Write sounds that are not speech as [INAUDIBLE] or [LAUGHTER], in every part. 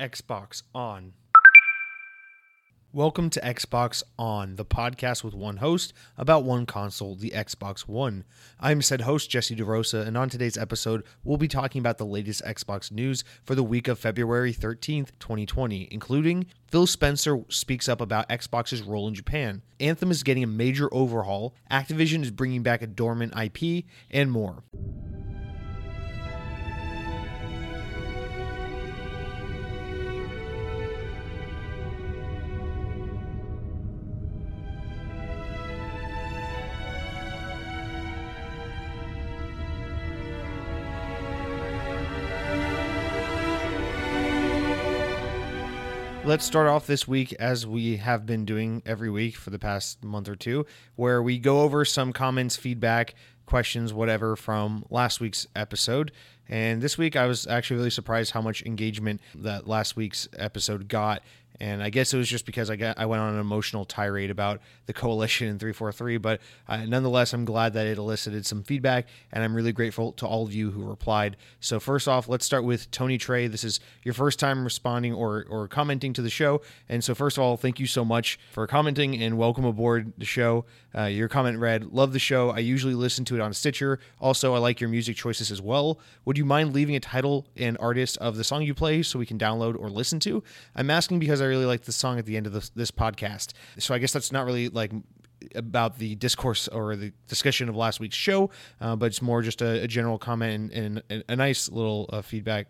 Xbox On. Welcome to Xbox On, the podcast with one host about one console, the Xbox One. I'm said host Jesse DeRosa, and on today's episode, we'll be talking about the latest Xbox news for the week of February 13th, 2020, including Phil Spencer speaks up about Xbox's role in Japan, Anthem is getting a major overhaul, Activision is bringing back a dormant IP, and more. Let's start off this week as we have been doing every week for the past month or two, where we go over some comments, feedback, questions, whatever from last week's episode. And this week, I was actually really surprised how much engagement that last week's episode got and I guess it was just because I got I went on an emotional tirade about the coalition in 343, but uh, nonetheless, I'm glad that it elicited some feedback, and I'm really grateful to all of you who replied. So first off, let's start with Tony Trey. This is your first time responding or or commenting to the show, and so first of all, thank you so much for commenting and welcome aboard the show. Uh, your comment read, "Love the show. I usually listen to it on Stitcher. Also, I like your music choices as well. Would you mind leaving a title and artist of the song you play so we can download or listen to?" I'm asking because I really like the song at the end of this, this podcast. So I guess that's not really like about the discourse or the discussion of last week's show, uh, but it's more just a, a general comment and, and, a nice little uh, feedback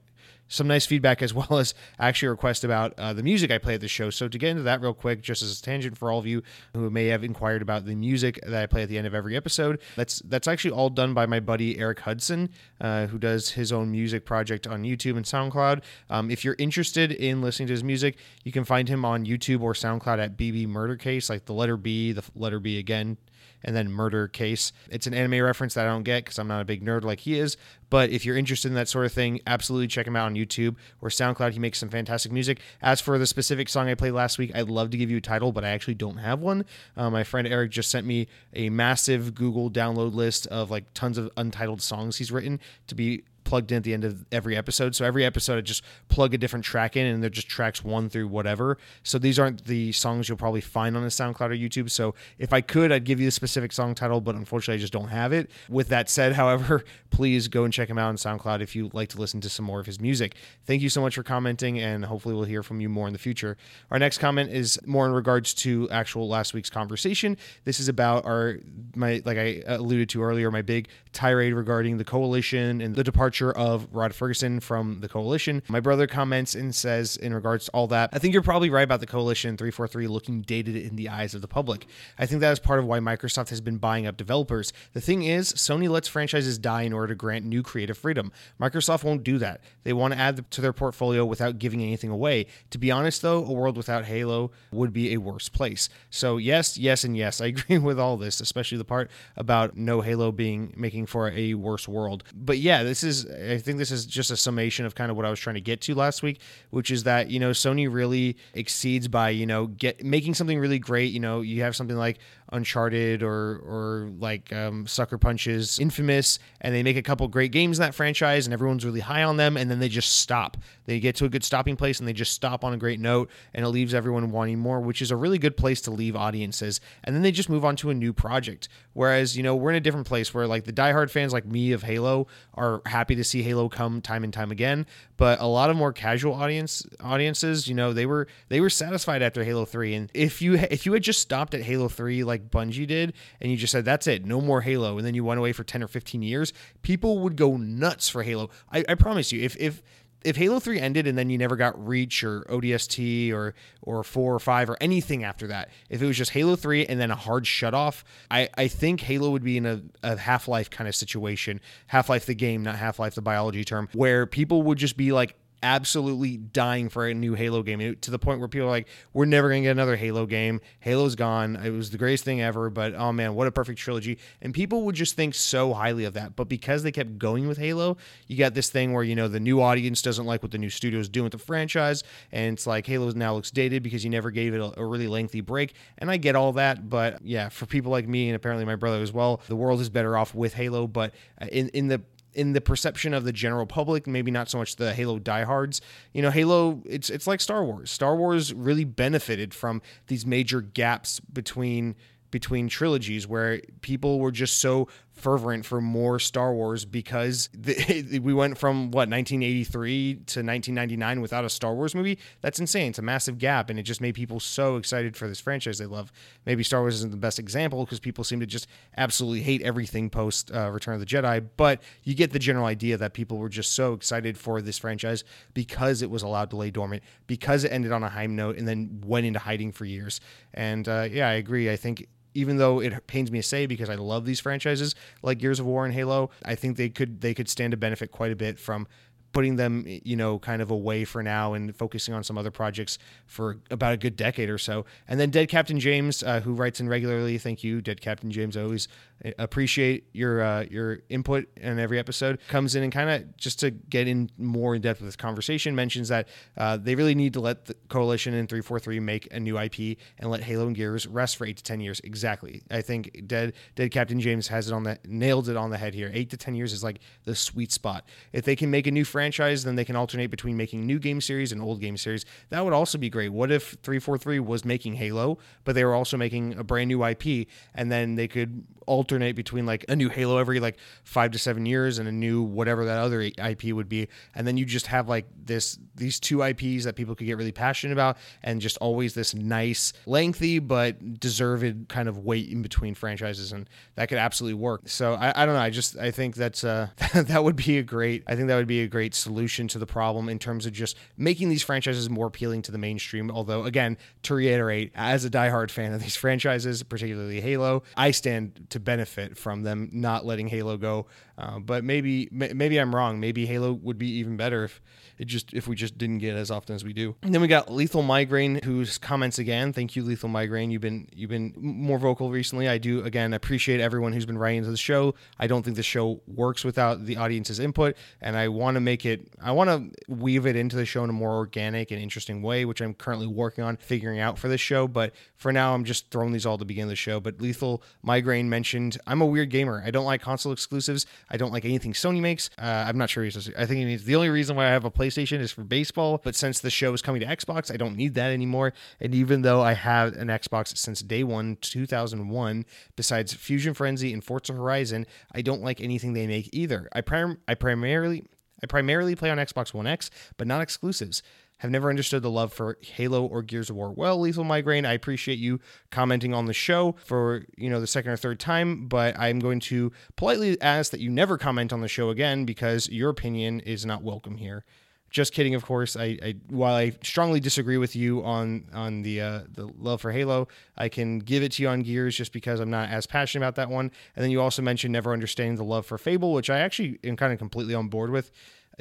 some nice feedback as [LAUGHS] well as actually a request about uh, the music I play at the show. So to get into that real quick, just as a tangent for all of you who may have inquired about the music that I play at the end of every episode, that's that's actually all done by my buddy Eric Hudson, uh, who does his own music project on YouTube and SoundCloud. Um, if you're interested in listening to his music, you can find him on YouTube or SoundCloud at BB Murder Case, like the letter B, the letter B again and then Murder Case. It's an anime reference that I don't get because I'm not a big nerd like he is. But if you're interested in that sort of thing, absolutely check him out on YouTube or SoundCloud. He makes some fantastic music. As for the specific song I played last week, I'd love to give you a title, but I actually don't have one. Uh, my friend Eric just sent me a massive Google download list of like tons of untitled songs he's written to be plugged in at the end of every episode. So every episode, I just plug a different track in, and they're just tracks one through whatever. So these aren't the songs you'll probably find on a SoundCloud or YouTube. So if I could, I'd give you the specific song title, but unfortunately, I just don't have it. With that said, [LAUGHS] however, please go and check him out on SoundCloud if you like to listen to some more of his music. Thank you so much for commenting, and hopefully, we'll hear from you more in the future. Our next comment is more in regards to actual last week's conversation. This is about our my like I alluded to earlier, my big tirade regarding the coalition and the departure departure of Rod Ferguson from the coalition. My brother comments and says, in regards to all that, I think you're probably right about the coalition 343 looking dated in the eyes of the public. I think that is part of why Microsoft has been buying up developers. The thing is, Sony lets franchises die in order to grant new creative freedom. Microsoft won't do that. They want to add to their portfolio without giving anything away. To be honest, though, a world without Halo would be a worse place. So, yes, yes, and yes, I [LAUGHS] agree with all this, especially the part about no Halo being making for a worse world. But yeah, this is I think this is just a summation of kind of what I was trying to get to last week, which is that you know Sony really exceeds by you know get making something really great. You know, you have something like Uncharted or or like um, Sucker Punches, Infamous, and they make a couple great games in that franchise, and everyone's really high on them, and then they just stop. They get to a good stopping place, and they just stop on a great note, and it leaves everyone wanting more, which is a really good place to leave audiences. And then they just move on to a new project. Whereas you know we're in a different place where like the diehard fans like me of Halo are happy to see Halo come time and time again, but a lot of more casual audience audiences, you know, they were they were satisfied after Halo Three, and if you if you had just stopped at Halo Three like like Bungie did, and you just said, that's it, no more Halo, and then you went away for 10 or 15 years, people would go nuts for Halo. I, I promise you, if, if, if Halo 3 ended and then you never got Reach or ODST or or 4 or 5 or anything after that, if it was just Halo 3 and then a hard shut off, I, I think Halo would be in a, a Half Life kind of situation. Half Life the game, not Half Life the biology term, where people would just be like, absolutely dying for a new Halo game to the point where people are like, we're never going to get another Halo game. Halo's gone. It was the greatest thing ever, but oh man, what a perfect trilogy. And people would just think so highly of that. But because they kept going with Halo, you got this thing where, you know, the new audience doesn't like what the new studio is doing with the franchise. And it's like Halo now looks dated because you never gave it a, a really lengthy break. And I get all that. But yeah, for people like me and apparently my brother as well, the world is better off with Halo. But uh, in, in the in the perception of the general public, maybe not so much the Halo diehards. You know, Halo it's it's like Star Wars. Star Wars really benefited from these major gaps between between trilogies where people were just so fervent for more Star Wars because the, [LAUGHS] we went from what 1983 to 1999 without a Star Wars movie. That's insane. It's a massive gap, and it just made people so excited for this franchise they love. Maybe Star Wars isn't the best example because people seem to just absolutely hate everything post uh, Return of the Jedi, but you get the general idea that people were just so excited for this franchise because it was allowed to lay dormant, because it ended on a high note and then went into hiding for years. And uh, yeah, I agree. I think even though it pains me to say because I love these franchises like Gears of War and Halo, I think they could they could stand to benefit quite a bit from putting them, you know, kind of away for now and focusing on some other projects for about a good decade or so. And then Dead Captain James, uh, who writes in regularly, thank you, Dead Captain James. I always uh, appreciate your uh, your input in every episode. Comes in and kind of just to get in more in depth with this conversation, mentions that uh, they really need to let the Coalition and 343 make a new IP and let Halo and Gears rest for eight to ten years. Exactly. I think Dead Dead Captain James has it on the nailed it on the head here. Eight to ten years is like the sweet spot. If they can make a new franchise franchise, then they can alternate between making new game series and old game series. That would also be great. What if 343 was making Halo, but they were also making a brand new IP, and then they could alternate between like a new Halo every like five to seven years and a new whatever that other IP would be, and then you just have like this these two IPs that people could get really passionate about, and just always this nice, lengthy but deserved kind of wait in between franchises, and that could absolutely work. So I, I don't know. I just I think that's uh [LAUGHS] that would be a great. I think that would be a great solution to the problem in terms of just making these franchises more appealing to the mainstream. Although, again, to reiterate, as a diehard fan of these [LAUGHS] franchises, particularly Halo, I stand to benefit from them not letting Halo go. Uh, but maybe maybe I'm wrong. Maybe Halo would be even better if it just if we just didn't get as often as we do. And then we got Lethal Migraine, whose comments again. Thank you, Lethal Migraine. You've been you've been more vocal recently. I do again appreciate everyone who's been writing to the show. I don't think the show works without the audience's input, and I want to make it. I want to weave it into the show in a more organic and interesting way, which I'm currently working on figuring out for this show. But for now, I'm just throwing these all to begin the show. But Lethal Migraine mentioned I'm a weird gamer. I don't like console exclusives. I don't like anything Sony makes. Uh, I'm not sure. I think he means the only reason why I have a PlayStation is for baseball. But since the show is coming to Xbox, I don't need that anymore. And even though I have an Xbox since day one, 2001, besides Fusion Frenzy and Forza Horizon, I don't like anything they make either. I prim- I primarily I primarily play on Xbox One X, but not exclusives have never understood the love for Halo or Gears of War. Well, Lethal Migraine, I appreciate you commenting on the show for, you know, the second or third time, but I'm going to politely ask that you never comment on the show again because your opinion is not welcome here. Just kidding, of course. I, I while I strongly disagree with you on on the uh, the love for Halo, I can give it to you on Gears just because I'm not as passionate about that one. And then you also mentioned never understanding the love for Fable, which I actually am kind of completely on board with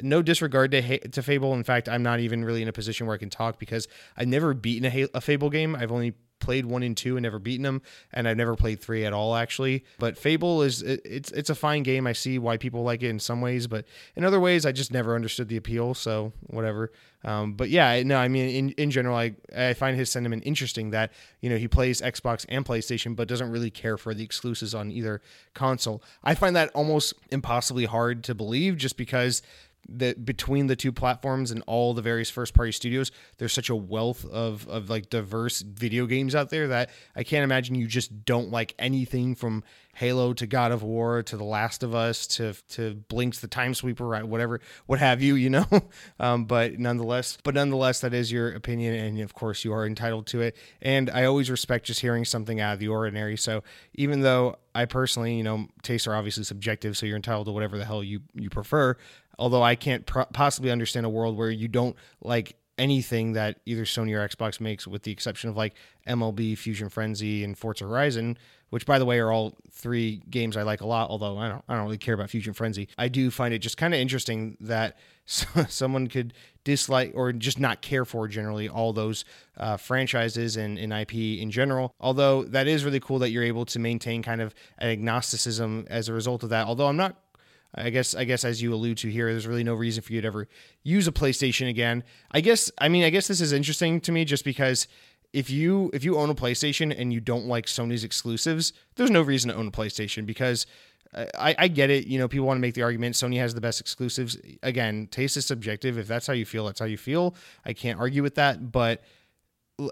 no disregard to to Fable. In fact, I'm not even really in a position where I can talk because I've never beaten a, a Fable game. I've only played one and two and never beaten them, and I've never played three at all actually. But Fable is it, it's it's a fine game. I see why people like it in some ways, but in other ways, I just never understood the appeal. So whatever. Um, but yeah, no, I mean in in general, I I find his sentiment interesting that you know he plays Xbox and PlayStation, but doesn't really care for the exclusives on either console. I find that almost impossibly hard to believe, just because that between the two platforms and all the various first party studios there's such a wealth of of like diverse video games out there that i can't imagine you just don't like anything from halo to god of war to the last of us to to blinx the time sweeper right whatever what have you you know? [LAUGHS] Um, but nonetheless but nonetheless that is your opinion and of course you are entitled to it. And i always respect just hearing something out of the ordinary. So even though i personally you know tastes are obviously subjective so you're entitled to whatever the hell you you prefer Although I can't possibly understand a world where you don't like anything that either Sony or Xbox makes, with the exception of like MLB, Fusion Frenzy, and Forza Horizon, which by the way are all three games I like a lot. Although I don't, I don't really care about Fusion Frenzy. I do find it just kind of interesting that [LAUGHS] someone could dislike or just not care for generally all those uh, franchises and, and IP in general. Although that is really cool that you're able to maintain kind of an agnosticism as a result of that. Although I'm not I guess I guess as you allude to here, there's really no reason for you to ever use a PlayStation again. I guess I mean I guess this is interesting to me just because if you if you own a PlayStation and you don't like Sony's exclusives, there's no reason to own a PlayStation because uh, I, I get it. You know, people want to make the argument Sony has the best exclusives. Again, taste is subjective. If that's how you feel, that's how you feel. I can't argue with that. But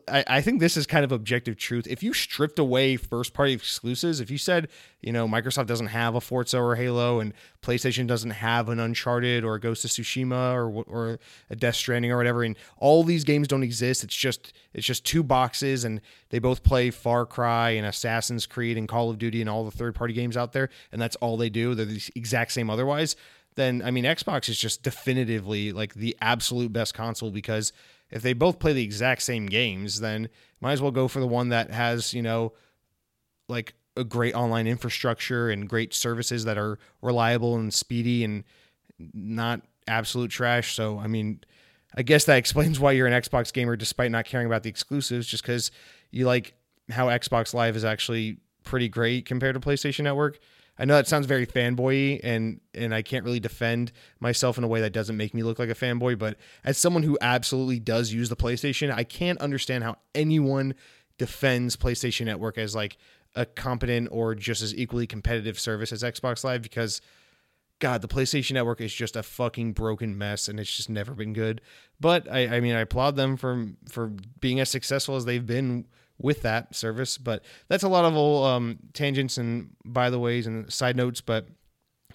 I, I think this is kind of objective truth. If you stripped away first party exclusives, if you said, you know, Microsoft doesn't have a Forza or Halo and PlayStation doesn't have an Uncharted or Ghost of Tsushima or or a Death Stranding or whatever, and all these games don't exist, it's just it's just two boxes and they both play Far Cry and Assassin's Creed and Call of Duty and all the third party games out there, and that's all they do. They're the exact same otherwise. Then I mean, Xbox is just definitively like the absolute best console because if they both play the exact same games, then might as well go for the one that has, you know, like a great online infrastructure and great services that are reliable and speedy and not absolute trash. So, I mean, I guess that explains why you're an Xbox gamer despite not caring about the exclusives, just because you like how Xbox Live is actually pretty great compared to PlayStation Network. I know that sounds very fanboy and and I can't really defend myself in a way that doesn't make me look like a fanboy, but as someone who absolutely does use the PlayStation, I can't understand how anyone defends PlayStation Network as like a competent or just as equally competitive service as Xbox Live because God, the PlayStation Network is just a fucking broken mess, and it's just never been good. But I, I mean, I applaud them for for being as successful as they've been with that service. But that's a lot of old um, tangents and by the ways and side notes. But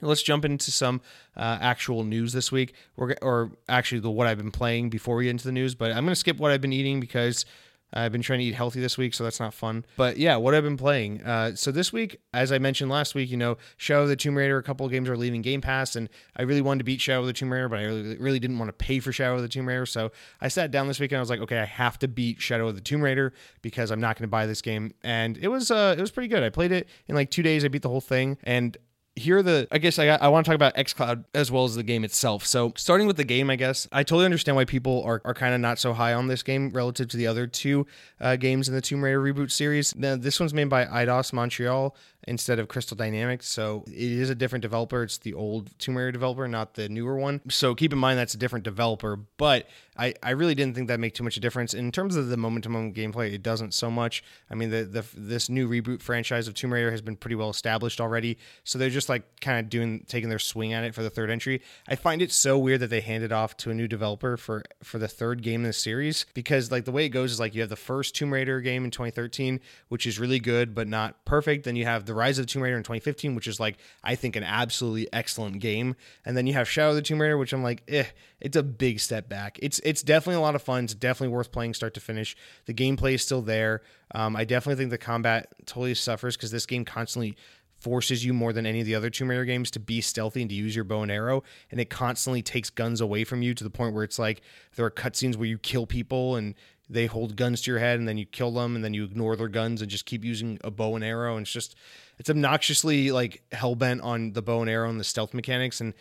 let's jump into some uh, actual news this week, or, or actually the what I've been playing before we get into the news. But I'm going to skip what I've been eating because I've been trying to eat healthy this week, so that's not fun. But yeah, what I've been playing. Uh, so this week, as I mentioned last week, you know, Shadow of the Tomb Raider, a couple of games are leaving Game Pass, and I really wanted to beat Shadow of the Tomb Raider, but I really, really didn't want to pay for Shadow of the Tomb Raider. So I sat down this week and I was like, okay, I have to beat Shadow of the Tomb Raider because I'm not going to buy this game. And it was uh, it was pretty good. I played it in like two days. I beat the whole thing, and here are the i guess i, I want to talk about xcloud as well as the game itself. So starting with the game i guess i totally understand why people are, are kind of not so high on this game relative to the other two uh, games in the tomb raider reboot series. Now, this one's made by eidos montreal instead of crystal dynamics so it is a different developer it's the old tomb raider developer not the newer one so keep in mind that's a different developer but I, I really didn't think that make too much of a difference in terms of the moment to moment gameplay. It doesn't so much. I mean, the, the this new reboot franchise of Tomb Raider has been pretty well established already, so they're just like kind of doing taking their swing at it for the third entry. I find it so weird that they handed off to a new developer for for the third game in the series because like the way it goes is like you have the first Tomb Raider game in 2013, which is really good but not perfect. Then you have the Rise of the Tomb Raider in 2015, which is like I think an absolutely excellent game, and then you have Shadow of the Tomb Raider, which I'm like, eh, it's a big step back. It's it's definitely a lot of fun. It's definitely worth playing start to finish. The gameplay is still there. Um, I definitely think the combat totally suffers because this game constantly forces you more than any of the other Tomb Raider games to be stealthy and to use your bow and arrow, and it constantly takes guns away from you to the point where it's like there are cutscenes where you kill people and they hold guns to your head and then you kill them and then you ignore their guns and just keep using a bow and arrow and it's just it's obnoxiously like hell bent on the bow and arrow and the stealth mechanics and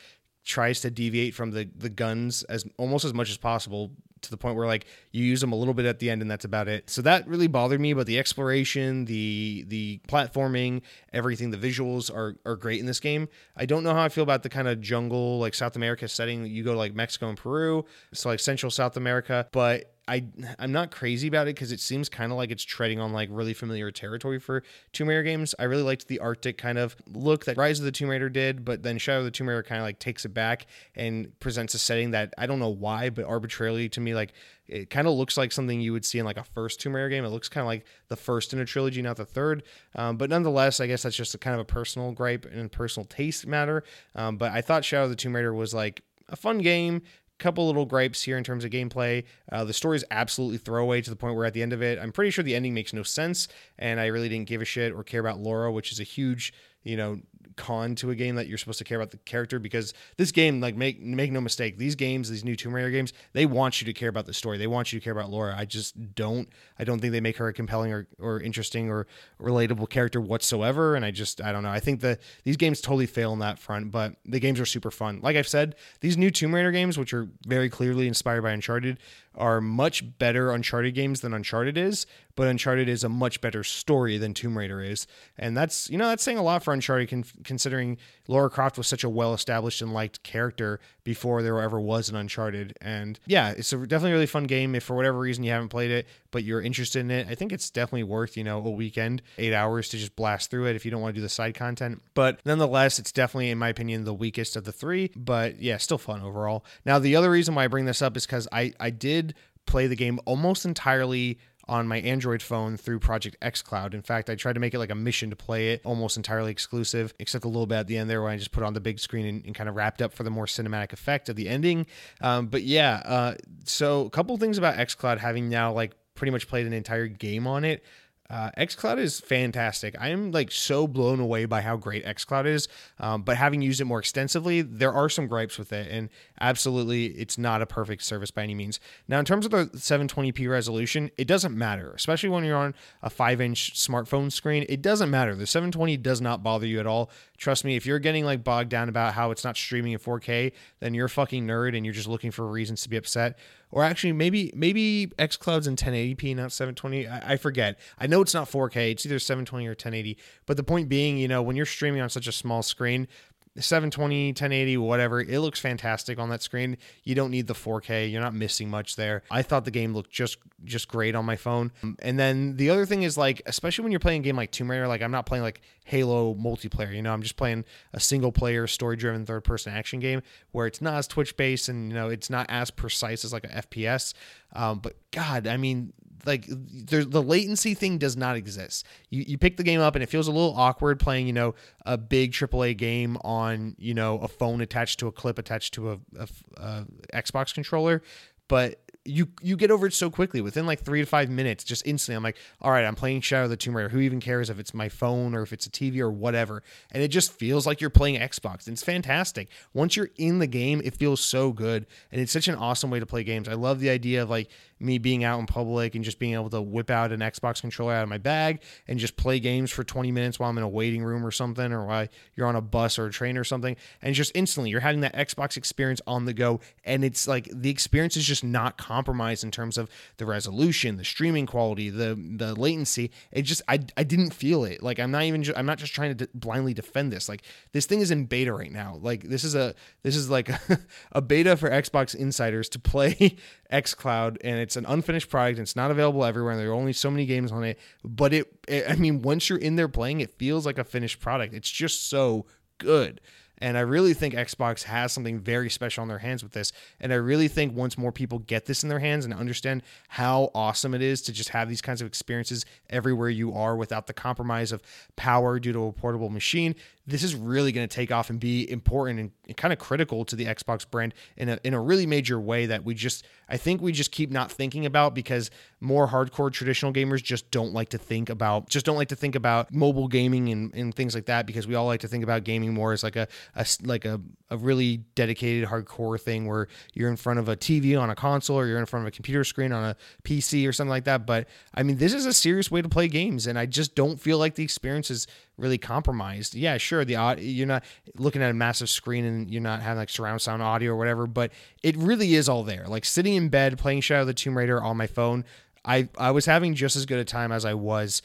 tries to deviate from the the guns as almost as much as possible to the point where like you use them a little bit at the end and that's about it. So that really bothered me, but the exploration, the the platforming, everything, the visuals are are great in this game. I don't know how I feel about the kind of jungle like South America setting. You go to like Mexico and Peru, so like Central South America, but I I'm not crazy about it because it seems kind of like it's treading on like really familiar territory for Tomb Raider games. I really liked the Arctic kind of look that Rise of the Tomb Raider did, but then Shadow of the Tomb Raider kind of like takes it back and presents a setting that I don't know why, but arbitrarily to me like it kind of looks like something you would see in like a first Tomb Raider game. It looks kind of like the first in a trilogy, not the third. Um, but nonetheless, I guess that's just a kind of a personal gripe and personal taste matter. Um, but I thought Shadow of the Tomb Raider was like a fun game couple little gripes here in terms of gameplay. Uh, the story is absolutely throwaway to the point where at the end of it, I'm pretty sure the ending makes no sense, and I really didn't give a shit or care about Lara, which is a huge, you know, con to a game that you're supposed to care about the character because this game, like make make no mistake, these games, these new Tomb Raider games, they want you to care about the story. They want you to care about Lara. I just don't. I don't think they make her a compelling or, or interesting or relatable character whatsoever. And I just I don't know. I think that these games totally fail on that front, but the games are super fun. Like I've said, these new Tomb Raider games, which are very clearly inspired by Uncharted, are much better Uncharted games than Uncharted is, but Uncharted is a much better story than Tomb Raider is. And that's, you know, that's saying a lot for Uncharted considering Lara Croft was such a well established and liked character before there ever was an Uncharted. And yeah, it's a definitely really fun game. If for whatever reason you haven't played it, but you're interested in it, I think it's definitely worth, you know, a weekend, eight hours to just blast through it if you don't want to do the side content. But nonetheless, it's definitely, in my opinion, the weakest of the three. But yeah, still fun overall. Now, the other reason why I bring this up is because I, I did play the game almost entirely on my Android phone through Project xCloud. In fact, I tried to make it like a mission to play it almost entirely exclusive, except a little bit at the end there where I just put on the big screen and, and kind of wrapped up for the more cinematic effect of the ending. Um, but yeah, uh, so a couple things about xCloud having now like pretty much played an entire game on it. Uh, xCloud is fantastic. I am like so blown away by how great xCloud is. Um, but having used it more extensively, there are some gripes with it, and absolutely, it's not a perfect service by any means. Now, in terms of the 720p resolution, it doesn't matter, especially when you're on a five-inch smartphone screen. It doesn't matter. The 720 does not bother you at all. Trust me, if you're getting like bogged down about how it's not streaming in 4K, then you're a fucking nerd and you're just looking for reasons to be upset. Or actually, maybe maybe xCloud's in 1080p, not 720. I, I forget. I know it's not 4K. It's either 720 or 1080. But the point being, you know, when you're streaming on such a small screen, 720, 1080, whatever. It looks fantastic on that screen. You don't need the 4K. You're not missing much there. I thought the game looked just just great on my phone. And then the other thing is like, especially when you're playing a game like Tomb Raider, like I'm not playing like Halo multiplayer. You know, I'm just playing a single player, story driven, third person action game where it's not as Twitch based and you know it's not as precise as like a FPS. Um, but God, I mean, like the latency thing does not exist. You you pick the game up and it feels a little awkward playing, you know, a big AAA game on, you know, a phone attached to a clip attached to a, a, a Xbox controller, but you you get over it so quickly. Within like three to five minutes just instantly i'm like all right i'm playing shadow of the tomb raider. Who even cares if it's my phone or if it's a tv or whatever? And it just feels like you're playing xbox. And it's fantastic. Once you're in the game it feels so good. And it's such an awesome way to play games. I love the idea of like me being out in public and just being able to whip out an xbox controller out of my bag and just play games for 20 minutes while i'm in a waiting room or something or while you're on a bus or a train or something and just instantly you're having that xbox experience on the go and it's like the experience is just not compromised in terms of the resolution, the streaming quality, the the latency. It just I, I didn't feel it. Like I'm not even ju- I'm not just trying to blindly defend this. Like this thing is in beta right now. Like this is a this is like [LAUGHS] a beta for Xbox insiders to play [LAUGHS] xCloud and it's an unfinished product. It's not available everywhere and there are only so many games on it, but it, it I mean once you're in there playing it feels like a finished product. It's just so good. And I really think Xbox has something very special on their hands with this. And I really think once more people get this in their hands and understand how awesome it is to just have these kinds of experiences everywhere you are without the compromise of power due to a portable machine, this is really going to take off and be important and, kind of critical to the Xbox brand in a, in a really major way that we just, I think we just keep not thinking about because more hardcore traditional gamers just don't like to think about, just don't like to think about mobile gaming and, and things like that because we all like to think about gaming more as like a, a like a, a really dedicated hardcore thing where you're in front of a TV on a console or you're in front of a computer screen on a PC or something like that. But I mean, this is a serious way to play games and I just don't feel like the experience is really compromised. Yeah, sure, the you're not looking at a massive screen and you're not having like surround sound audio or whatever, but it really is all there. Like sitting in bed playing Shadow of the Tomb Raider on my phone, I I was having just as good a time as I was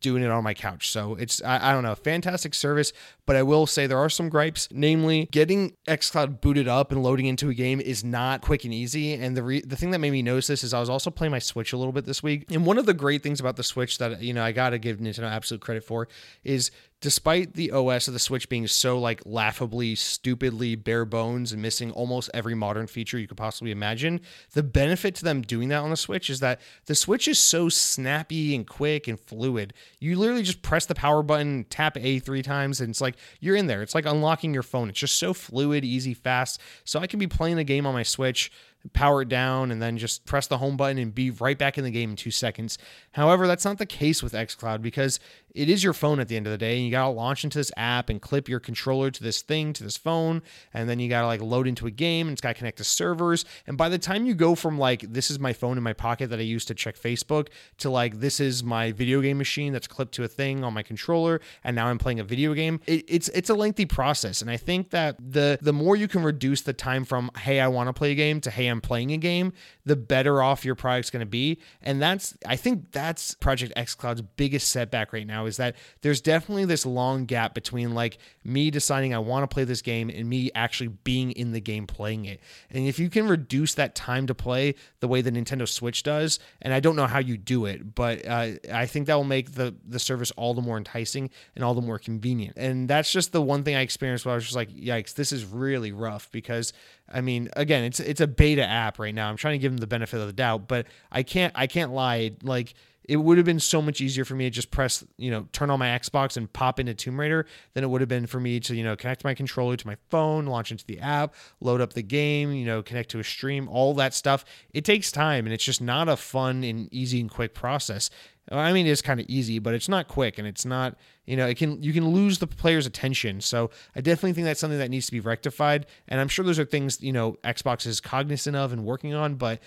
doing it on my couch. So it's I, I, don't know, fantastic service, but I will say there are some gripes. Namely, getting xCloud booted up and loading into a game is not quick and easy. And the re- the thing that made me notice this is I was also playing my Switch a little bit this week. And one of the great things about the Switch that you know I got to give Nintendo absolute credit for is despite the OS of the Switch being so like laughably, stupidly bare bones and missing almost every modern feature you could possibly imagine, the benefit to them doing that on the Switch is that the Switch is so snappy and quick and fluid. You literally just press the power button, tap A three times, and it's like you're in there. It's like unlocking your phone. It's just so fluid, easy, fast. So I can be playing the game on my Switch power it down, and then just press the home button and be right back in the game in two seconds. However, that's not the case with xCloud because it is your phone at the end of the day, and you gotta launch into this app and clip your controller to this thing, to this phone, and then you gotta like load into a game and it's gotta connect to servers. And by the time you go from like, this is my phone in my pocket that I use to check Facebook to like, this is my video game machine that's clipped to a thing on my controller, and now I'm playing a video game, it, it's it's a lengthy process. And I think that the the more you can reduce the time from, hey, I wanna play a game to hey, I'm playing a game, the better off your product's going to be. And that's, I think that's Project xCloud's biggest setback right now is that there's definitely this long gap between like me deciding I want to play this game and me actually being in the game playing it. And if you can reduce that time to play the way the Nintendo Switch does, and I don't know how you do it, but uh, I think that will make the the service all the more enticing and all the more convenient. And that's just the one thing I experienced where I was just like, yikes, this is really rough because I mean, again, it's it's a beta app right now. I'm trying to give them the benefit of the doubt, but I can't I can't lie. Like it would have been so much easier for me to just press, you know, turn on my Xbox and pop into Tomb Raider than it would have been for me to, you know, connect my controller to my phone, launch into the app, load up the game, you know, connect to a stream, all that stuff. It takes time and it's just not a fun and easy and quick process. I mean, it's kind of easy, but it's not quick and it's not, you know, it can you can lose the player's attention. So I definitely think that's something that needs to be rectified. And I'm sure those are things, you know, Xbox is cognizant of and working on, but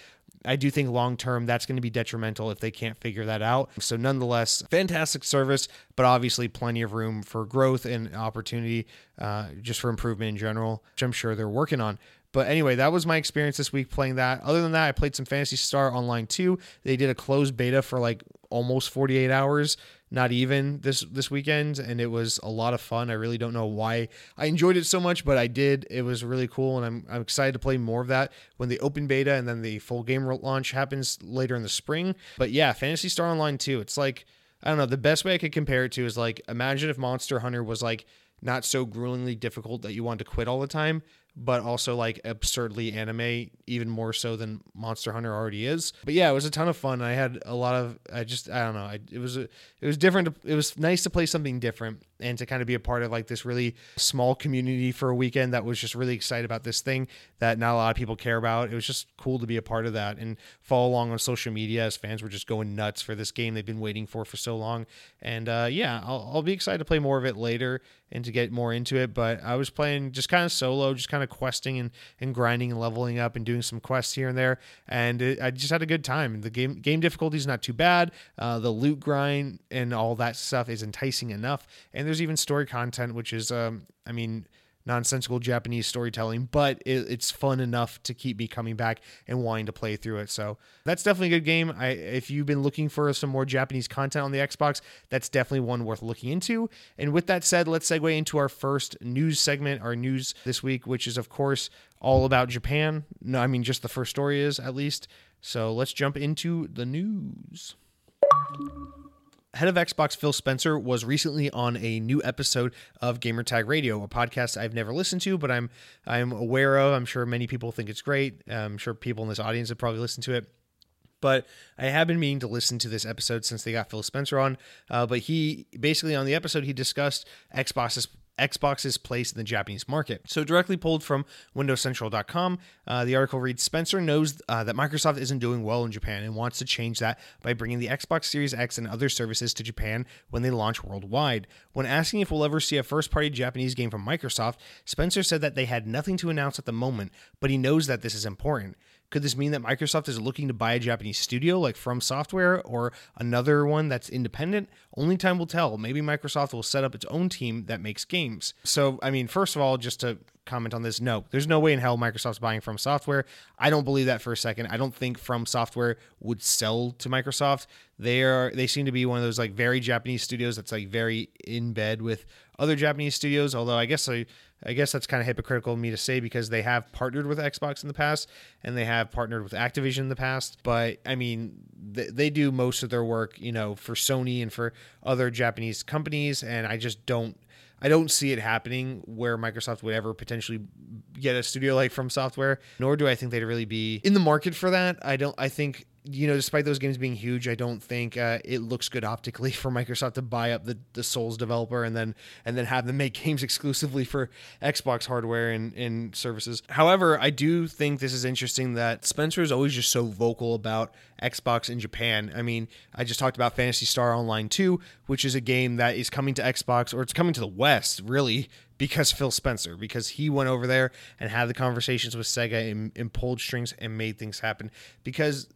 I do think long term that's going to be detrimental if they can't figure that out. So, nonetheless, fantastic service, but obviously plenty of room for growth and opportunity uh, just for improvement in general, which I'm sure they're working on. But anyway, that was my experience this week playing that. Other than that, I played some Phantasy Star Online 2. They did a closed beta for like almost 48 hours not even this this weekend and it was a lot of fun. I really don't know why i enjoyed it so much but i did. It was really cool and i'm, I'm excited to play more of that when the open beta and then the full game launch happens later in the spring. But yeah Phantasy star online 2 it's like i don't know the best way i could compare it to is like imagine if monster hunter was like not so gruelingly difficult that you want to quit all the time but also like absurdly anime, even more so than Monster Hunter already is. But yeah, it was a ton of fun. I had a lot of, I just, I don't know, I, it was a, it was different. It was nice to play something different and to kind of be a part of like this really small community for a weekend that was just really excited about this thing that not a lot of people care about. It was just cool to be a part of that and follow along on social media as fans were just going nuts for this game they've been waiting for for so long. And uh, yeah, I'll, I'll be excited to play more of it later and to get more into it. But I was playing just kind of solo, just kind of questing and, and grinding and leveling up and doing some quests here and there. And it, I just had a good time. The game game difficulty is not too bad. Uh, the loot grind and all that stuff is enticing enough. And there's even story content, which is, um, I mean, nonsensical Japanese storytelling, but it, it's fun enough to keep me coming back and wanting to play through it. So that's definitely a good game. I, if you've been looking for some more Japanese content on the Xbox, that's definitely one worth looking into. And with that said, let's segue into our first news segment, our news this week, which is of course all about Japan. No, I mean just the first story is at least. So let's jump into the news head of Xbox Phil Spencer was recently on a new episode of Gamertag Radio, a podcast I've never listened to, but I'm I'm aware of. I'm sure many people think it's great. I'm sure people in this audience have probably listened to it. But I have been meaning to listen to this episode since they got Phil Spencer on. Uh, but he basically on the episode he discussed Xbox's Xbox's place in the Japanese market. So, directly pulled from WindowsCentral.com, uh, the article reads Spencer knows uh, that Microsoft isn't doing well in Japan and wants to change that by bringing the Xbox Series X and other services to Japan when they launch worldwide. When asking if we'll ever see a first party Japanese game from Microsoft, Spencer said that they had nothing to announce at the moment, but he knows that this is important. Could this mean that Microsoft is looking to buy a Japanese studio like From Software or another one that's independent? Only time will tell. Maybe Microsoft will set up its own team that makes games. So, I mean, first of all, just to comment on this, no, there's no way in hell Microsoft's buying From Software. I don't believe that for a second. I don't think From Software would sell to Microsoft. They are they seem to be one of those like very Japanese studios that's like very in bed with other Japanese studios. Although I guess I I guess that's kind of hypocritical of me to say because they have partnered with Xbox in the past and they have partnered with Activision in the past. But I mean, they, they do most of their work, you know, for Sony and for other Japanese companies. And I just don't. I don't see it happening where Microsoft would ever potentially get a studio like from software, nor do I think they'd really be in the market for that. I don't I think you know, despite those games being huge, I don't think uh, it looks good optically [LAUGHS] for Microsoft to buy up the, the Souls developer and then and then have them make [LAUGHS] games exclusively for Xbox hardware and, and services. However, I do think this is interesting that Spencer is always just so vocal about Xbox in Japan. I mean, I just talked about Phantasy Star Online 2, which is a game that is coming to Xbox or it's coming to the West, really, because Phil Spencer, because he went over there and had the conversations with Sega and, and pulled strings and made things happen. Because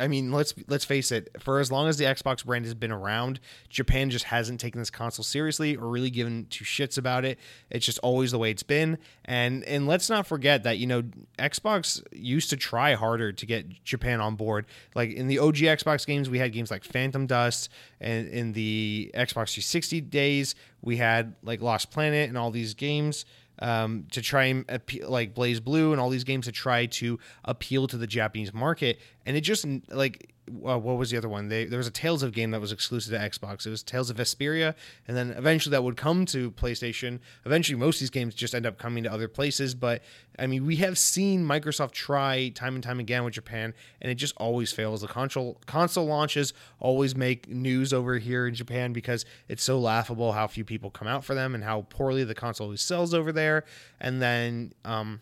I mean, let's let's face it. For as long as the Xbox brand has been around, Japan just hasn't taken this console seriously or really given two shits about it. It's just always the way it's been. And and let's not forget that you know Xbox used to try harder to get Japan on board. Like in the OG Xbox games, we had games like Phantom Dust, and in the Xbox 360 days, we had like Lost Planet and all these games um, to try and appeal, like BlazBlue and all these games to try to appeal to the Japanese market. And it just like uh, what was the other one? They, there was a Tales of game that was exclusive to Xbox. It was Tales of Vesperia, and then eventually that would come to PlayStation. Eventually, most of these games just end up coming to other places. But I mean, we have seen Microsoft try time and time again with Japan, and it just always fails. The console console launches always make news over here in Japan because it's so laughable how few people come out for them and how poorly the console sells over there. And then, um,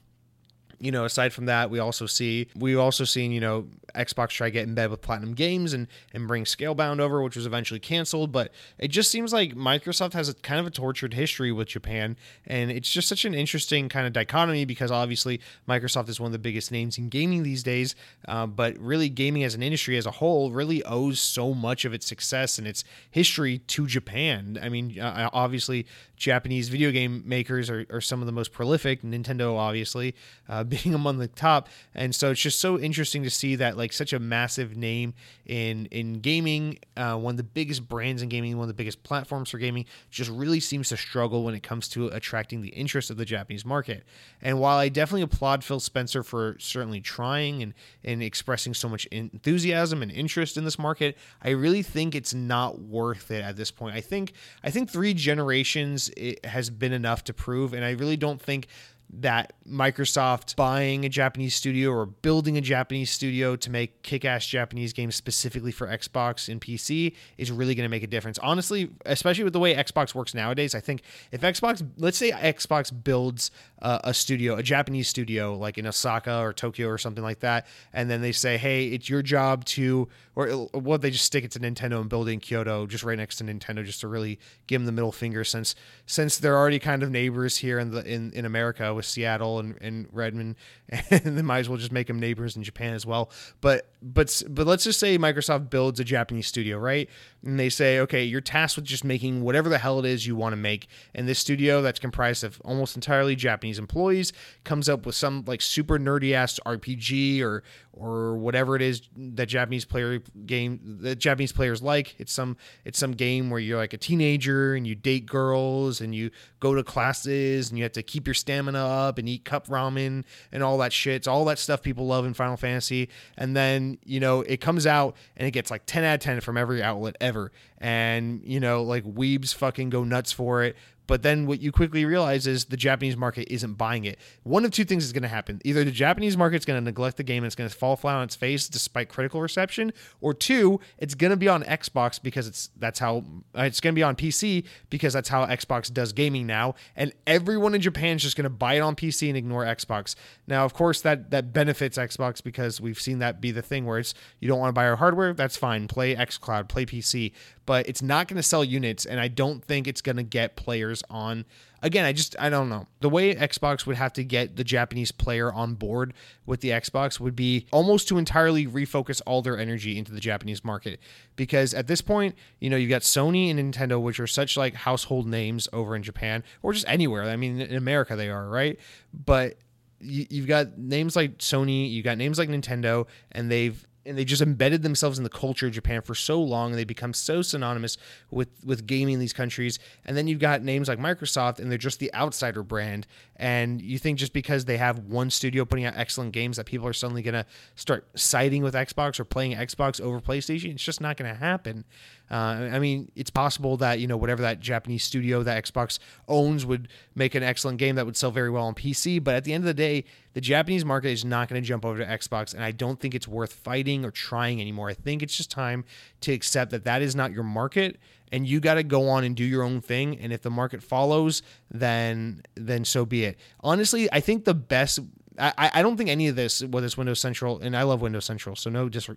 you know, aside from that, we also see we also seen you know Xbox try get in bed with Platinum Games and and bring Scalebound over, which was eventually canceled. But it just seems like Microsoft has a kind of a tortured history with Japan, and it's just such an interesting kind of dichotomy because obviously Microsoft is one of the biggest names in gaming these days, uh, but really gaming as an industry as a whole really owes so much of its success and its history to Japan. I mean, uh, obviously Japanese video game makers are, are some of the most prolific. Nintendo, obviously, uh, being [LAUGHS] among the top, and so it's just so interesting to see that like such a massive name in in gaming, uh, one of the biggest brands in gaming, one of the biggest platforms for gaming, just really seems to struggle when it comes to attracting the interest of the Japanese market. And while I definitely applaud Phil Spencer for certainly trying and and expressing so much enthusiasm and interest in this market, I really think it's not worth it at this point. I think I think three generations has been enough to prove, and I really don't think that Microsoft buying a Japanese studio or building a Japanese studio to make kick ass Japanese games specifically for Xbox and PC is really going to make a difference. Honestly, especially with the way Xbox works nowadays, I think if Xbox, let's say Xbox builds uh, a studio, a Japanese studio like in Osaka or Tokyo or something like that, and then they say, hey, it's your job to, or what they just stick it to Nintendo and build in Kyoto just right next to Nintendo just to really give them the middle finger since since they're already kind of neighbors here in the in, in America with Seattle and, and Redmond, [LAUGHS] and they might as well just make them neighbors in Japan as well. But but but let's just say Microsoft builds a Japanese studio, right? And they say, okay, you're tasked with just making whatever the hell it is you want to make, and this studio that's comprised of almost entirely Japanese employees comes up with some like super nerdy ass RPG or or whatever it is that Japanese player game that Japanese players like. It's some it's some game where you're like a teenager and you date girls and you go to classes and you have to keep your stamina and eat cup ramen and all that shit. It's all that stuff people love in Final Fantasy. And then, you know, it comes out and it gets like 10 out of 10 from every outlet ever. And, you know, like weebs fucking go nuts for it. But then what you quickly realize is the Japanese market isn't buying it. One of two things is going to happen. Either the Japanese market's going to neglect the game and it's going to fall flat on its face despite critical reception, or two, it's going to be on Xbox because it's that's how uh, it's going to be on PC because that's how Xbox does gaming now, and everyone in Japan is just going to buy it on PC and ignore Xbox. Now, of course, that that benefits Xbox because we've seen that be the thing where it's you don't want to buy our hardware, that's fine. Play XCloud, play PC, but it's not going to sell units, and I don't think it's going to get players on. Again, I just I don't know the way Xbox would have to get the Japanese player on board with the Xbox would be almost to entirely refocus all their energy into the Japanese market because at this point, you know, you've got Sony and Nintendo, which are such like household names over in Japan or just anywhere. I mean, in America they are right, but you've got names like Sony, you've got names like Nintendo, and they've and they just embedded themselves in the culture of Japan for so long and they become so synonymous with with gaming in these countries. And then you've got names like Microsoft and they're just the outsider brand. And you think just because they have one studio putting out excellent games that people are suddenly going to start siding with Xbox or playing Xbox over PlayStation? It's just not going to happen uh, I mean, it's possible that you know whatever that Japanese studio that Xbox owns would make an excellent game that would sell very well on PC. But at the end of the day, the Japanese market is not going to jump over to Xbox, and I don't think it's worth fighting or trying anymore. I think it's just time to accept that that is not your market, and you got to go on and do your own thing. And if the market follows, then then so be it. Honestly, I think the best I, I don't think any of this, whether it's Windows Central, and I love Windows Central, so no dis-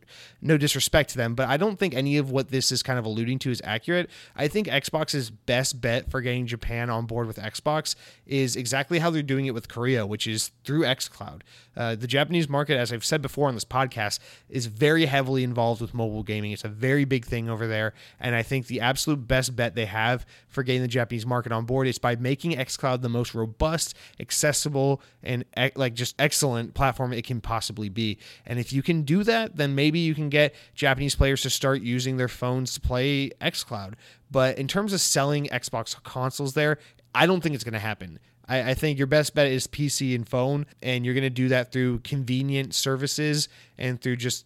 no disrespect to them, but I don't think any of what this is kind of alluding to is accurate. I think Xbox's best bet for getting Japan on board with Xbox is exactly how they're doing it with Korea, which is through xCloud. Uh, the Japanese market, as I've said before on this podcast, is very heavily involved with mobile gaming. It's a very big thing over there, and I think the absolute best bet they have for getting the Japanese market on board is by making xCloud the most robust, accessible, and like just just excellent platform it can possibly be. And if you can do that, then maybe you can get Japanese players to start using their phones to play xCloud. But in terms of selling Xbox consoles there, I don't think it's going to happen. I, I, think your best bet is PC and phone, and you're going to do that through convenient services and through just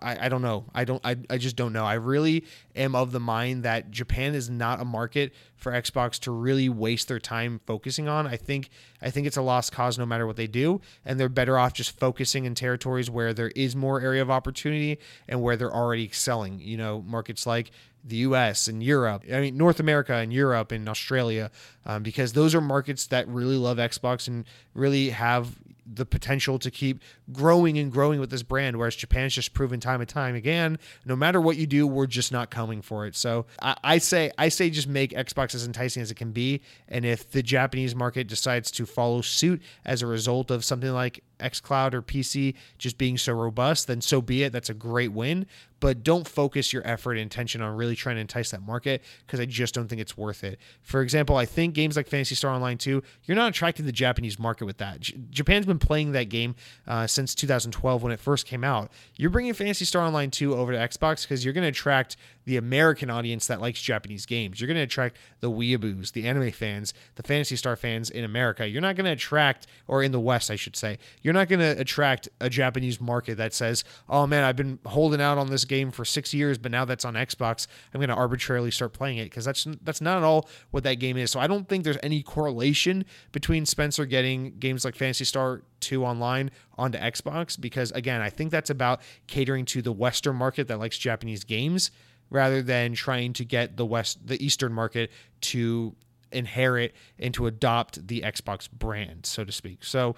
I, I don't know. I don't I, I just don't know. I really am of the mind that Japan is not a market for Xbox to really waste their time focusing on. I think I think it's a lost cause no matter what they do, and they're better off just focusing in territories where there is more area of opportunity and where they're already excelling. You know, markets like the US and Europe, I mean, North America and Europe and Australia, um, because those are markets that really love Xbox and really have the potential to keep growing and growing with this brand. Whereas Japan's just proven time and time again, no matter what you do, we're just not coming for it. So I, I say, I say, just make Xbox as enticing as it can be. And if the Japanese market decides to follow suit as a result of something like xCloud or PC just being so robust, then so be it. That's a great win. But don't focus your effort and intention on really trying to entice that market because I just don't think it's worth it. For example, I think games like Phantasy Star Online 2, you're not attracting the Japanese market with that. J- Japan's been playing that game uh, since 2012 when it first came out. You're bringing Phantasy Star Online 2 over to Xbox because you're going to attract the American audience that likes Japanese games. You're going to attract the weeaboos, the anime fans, the Phantasy Star fans in America. You're not going to attract, or in the West, I should say, you're not going to attract a Japanese market that says, oh man, I've been holding out on this game for six years, but now that's on Xbox, I'm going to arbitrarily start playing it because that's that's not at all what that game is. So I don't think there's any correlation between Spencer getting games like Phantasy Star 2 online onto Xbox because again, I think that's about catering to the Western market that likes Japanese games rather than trying to get the west the eastern market to inherit and to adopt the Xbox brand, so to speak. So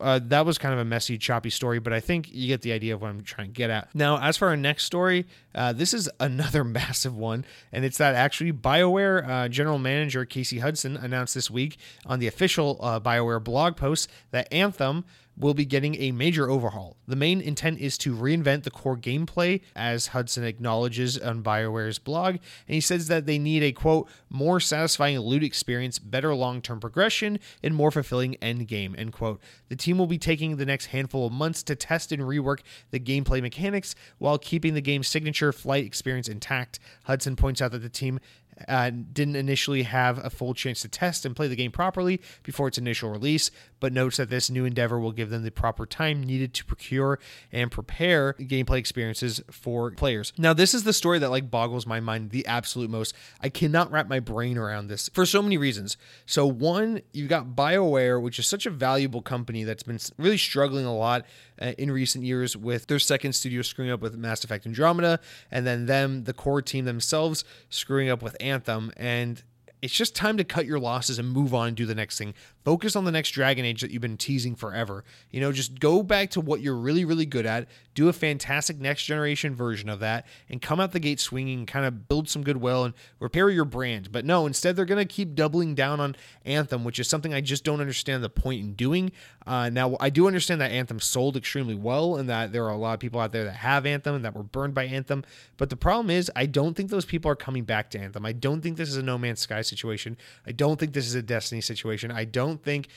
uh, that was kind of a messy, choppy story, but I think you get the idea of what I'm trying to get at. Now, as for our next story, uh, this is another [LAUGHS] massive one, and it's that actually BioWare uh, general manager Casey Hudson announced this week on the official uh, BioWare blog post that Anthem will be getting a major overhaul. The main intent is to reinvent the core gameplay, as Hudson acknowledges on BioWare's blog, and he says that they need a quote, more satisfying loot experience, better long term progression, and more fulfilling end game, end quote. The team will be taking the next handful of months to test and rework the gameplay mechanics while keeping the game's signature flight experience intact. Hudson points out that the team uh, didn't initially have a full chance to test and play the game properly before its initial release, but notes that this new endeavor will give them the proper time needed to procure and prepare gameplay experiences for players. Now, this is the story that like boggles my mind the absolute most. I cannot wrap my brain around this for so many reasons. So, one, you've got BioWare, which is such a valuable company that's been really struggling a lot uh, in recent years with their second studio screwing up with Mass Effect Andromeda, and then them, the core team themselves, screwing up with Anthem. And it's just time to cut your losses and move on and do the next thing. Focus on the next Dragon Age that you've been teasing forever. You know, just go back to what you're really, really good at, do a fantastic next generation version of that, and come out the gate swinging kind of build some goodwill and repair your brand. But no, instead, they're going to keep doubling down on Anthem, which is something I just don't understand the point in doing. Uh, now, I do understand that Anthem sold extremely well and that there are a lot of people out there that have Anthem and that were burned by Anthem. But the problem is, I don't think those people are coming back to Anthem. I don't think this is a No Man's Sky situation. I don't think this is a Destiny situation. I don't think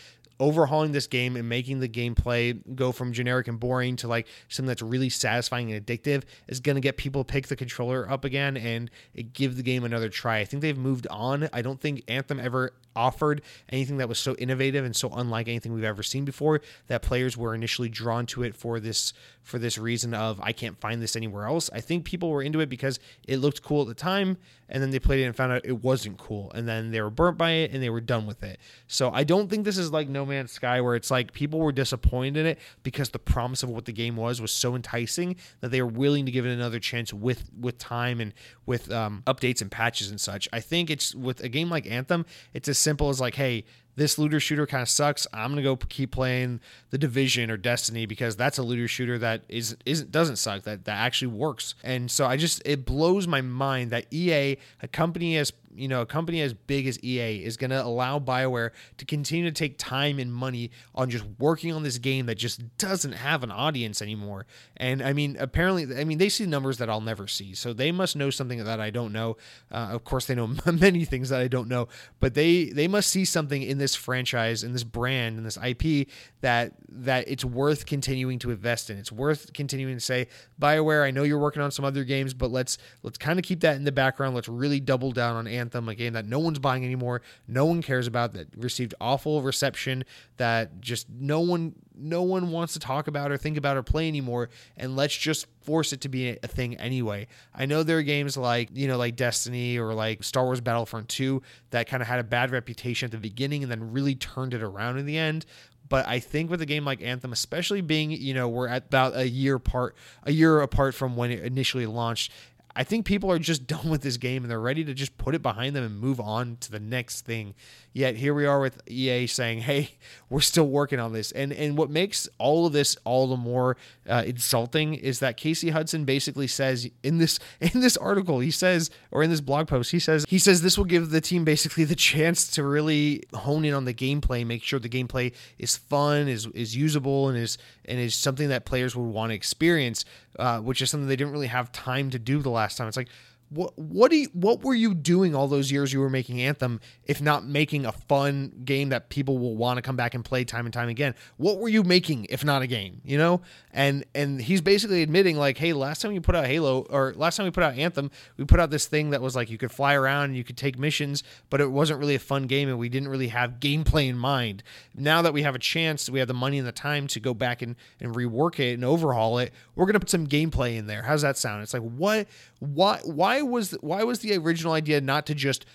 overhauling this game and making the gameplay go from generic and boring to like something that's really satisfying and addictive is going to get people to pick the controller up again and give the game another try. I think they've moved on. I don't think Anthem ever offered anything that was so innovative and so unlike anything we've ever seen before that players were initially drawn to it for this for this reason of I can't find this anywhere else. I think people were into it because it looked cool at the time and then they played it and found out it wasn't cool and then they were burnt by it and they were done with it. So I don't think this is like No Sky where it's like people were disappointed in it because the promise of what the game was was so enticing that they were willing to give it another chance with with time and with um, updates and patches and such. I think it's with a game like Anthem, it's as simple as like, hey, this looter shooter kind of sucks. I'm gonna go keep playing the Division or Destiny because that's a looter shooter that is isn't doesn't suck that that actually works. And so I just it blows my mind that EA, a company as you know, a company as big as EA is to allow BioWare to continue to take time and money on just working on this game that just doesn't have an audience anymore. And I mean, apparently, I mean, they see numbers that I'll never see. So they must know something that I don't know. Uh, of course, they know [LAUGHS] many things that I don't know, but they they must see something in this franchise, and this brand, and this IP that that it's worth continuing to invest in. It's worth continuing to say, BioWare, I know you're working on some other games, but let's let's kind of keep that in the background. Let's really double down on Anthem, a game that no one's buying anymore, no one cares about, that received awful reception, that just no one no one wants to talk about or think about or play anymore and let's just force it to be a thing anyway. I know there are games like, you know, like Destiny or like Star Wars Battlefront 2 that kind of had a bad reputation at the beginning and then really turned it around in the end. But I think with a game like Anthem, especially being, you know, we're at about a year apart, a year apart from when it initially launched, I think people are just [LAUGHS] done with this game and they're ready to just put it behind them and move on to the next thing. Yet here we are with EA saying, "Hey, [LAUGHS] we're still working on this." And and what makes all of this all the more uh, insulting is that Casey Hudson basically says in this [LAUGHS] in this article, he says or in this blog post, he says he says this will give the team basically the chance to really hone in on the gameplay, make sure the gameplay is fun, is is usable, and is and is something that players would want to experience, uh, which is something they didn't really have time to do the last time. It's like what what do you, what were you doing all those years you were making Anthem if not making a fun game that people will want to come back and play time and time again? What were you making if not a game, you know? And and he's basically admitting like, "Hey, last time you put out Halo or last time we put out Anthem, we put out this thing that was like you could fly around and you could take missions, but it wasn't really a fun game and we didn't really have gameplay in mind. Now that we have a chance, we have the money and the time to go back and and rework it and overhaul it. We're going to put some gameplay in there. How's that sound? It's like, "What why why was why was the original idea not to just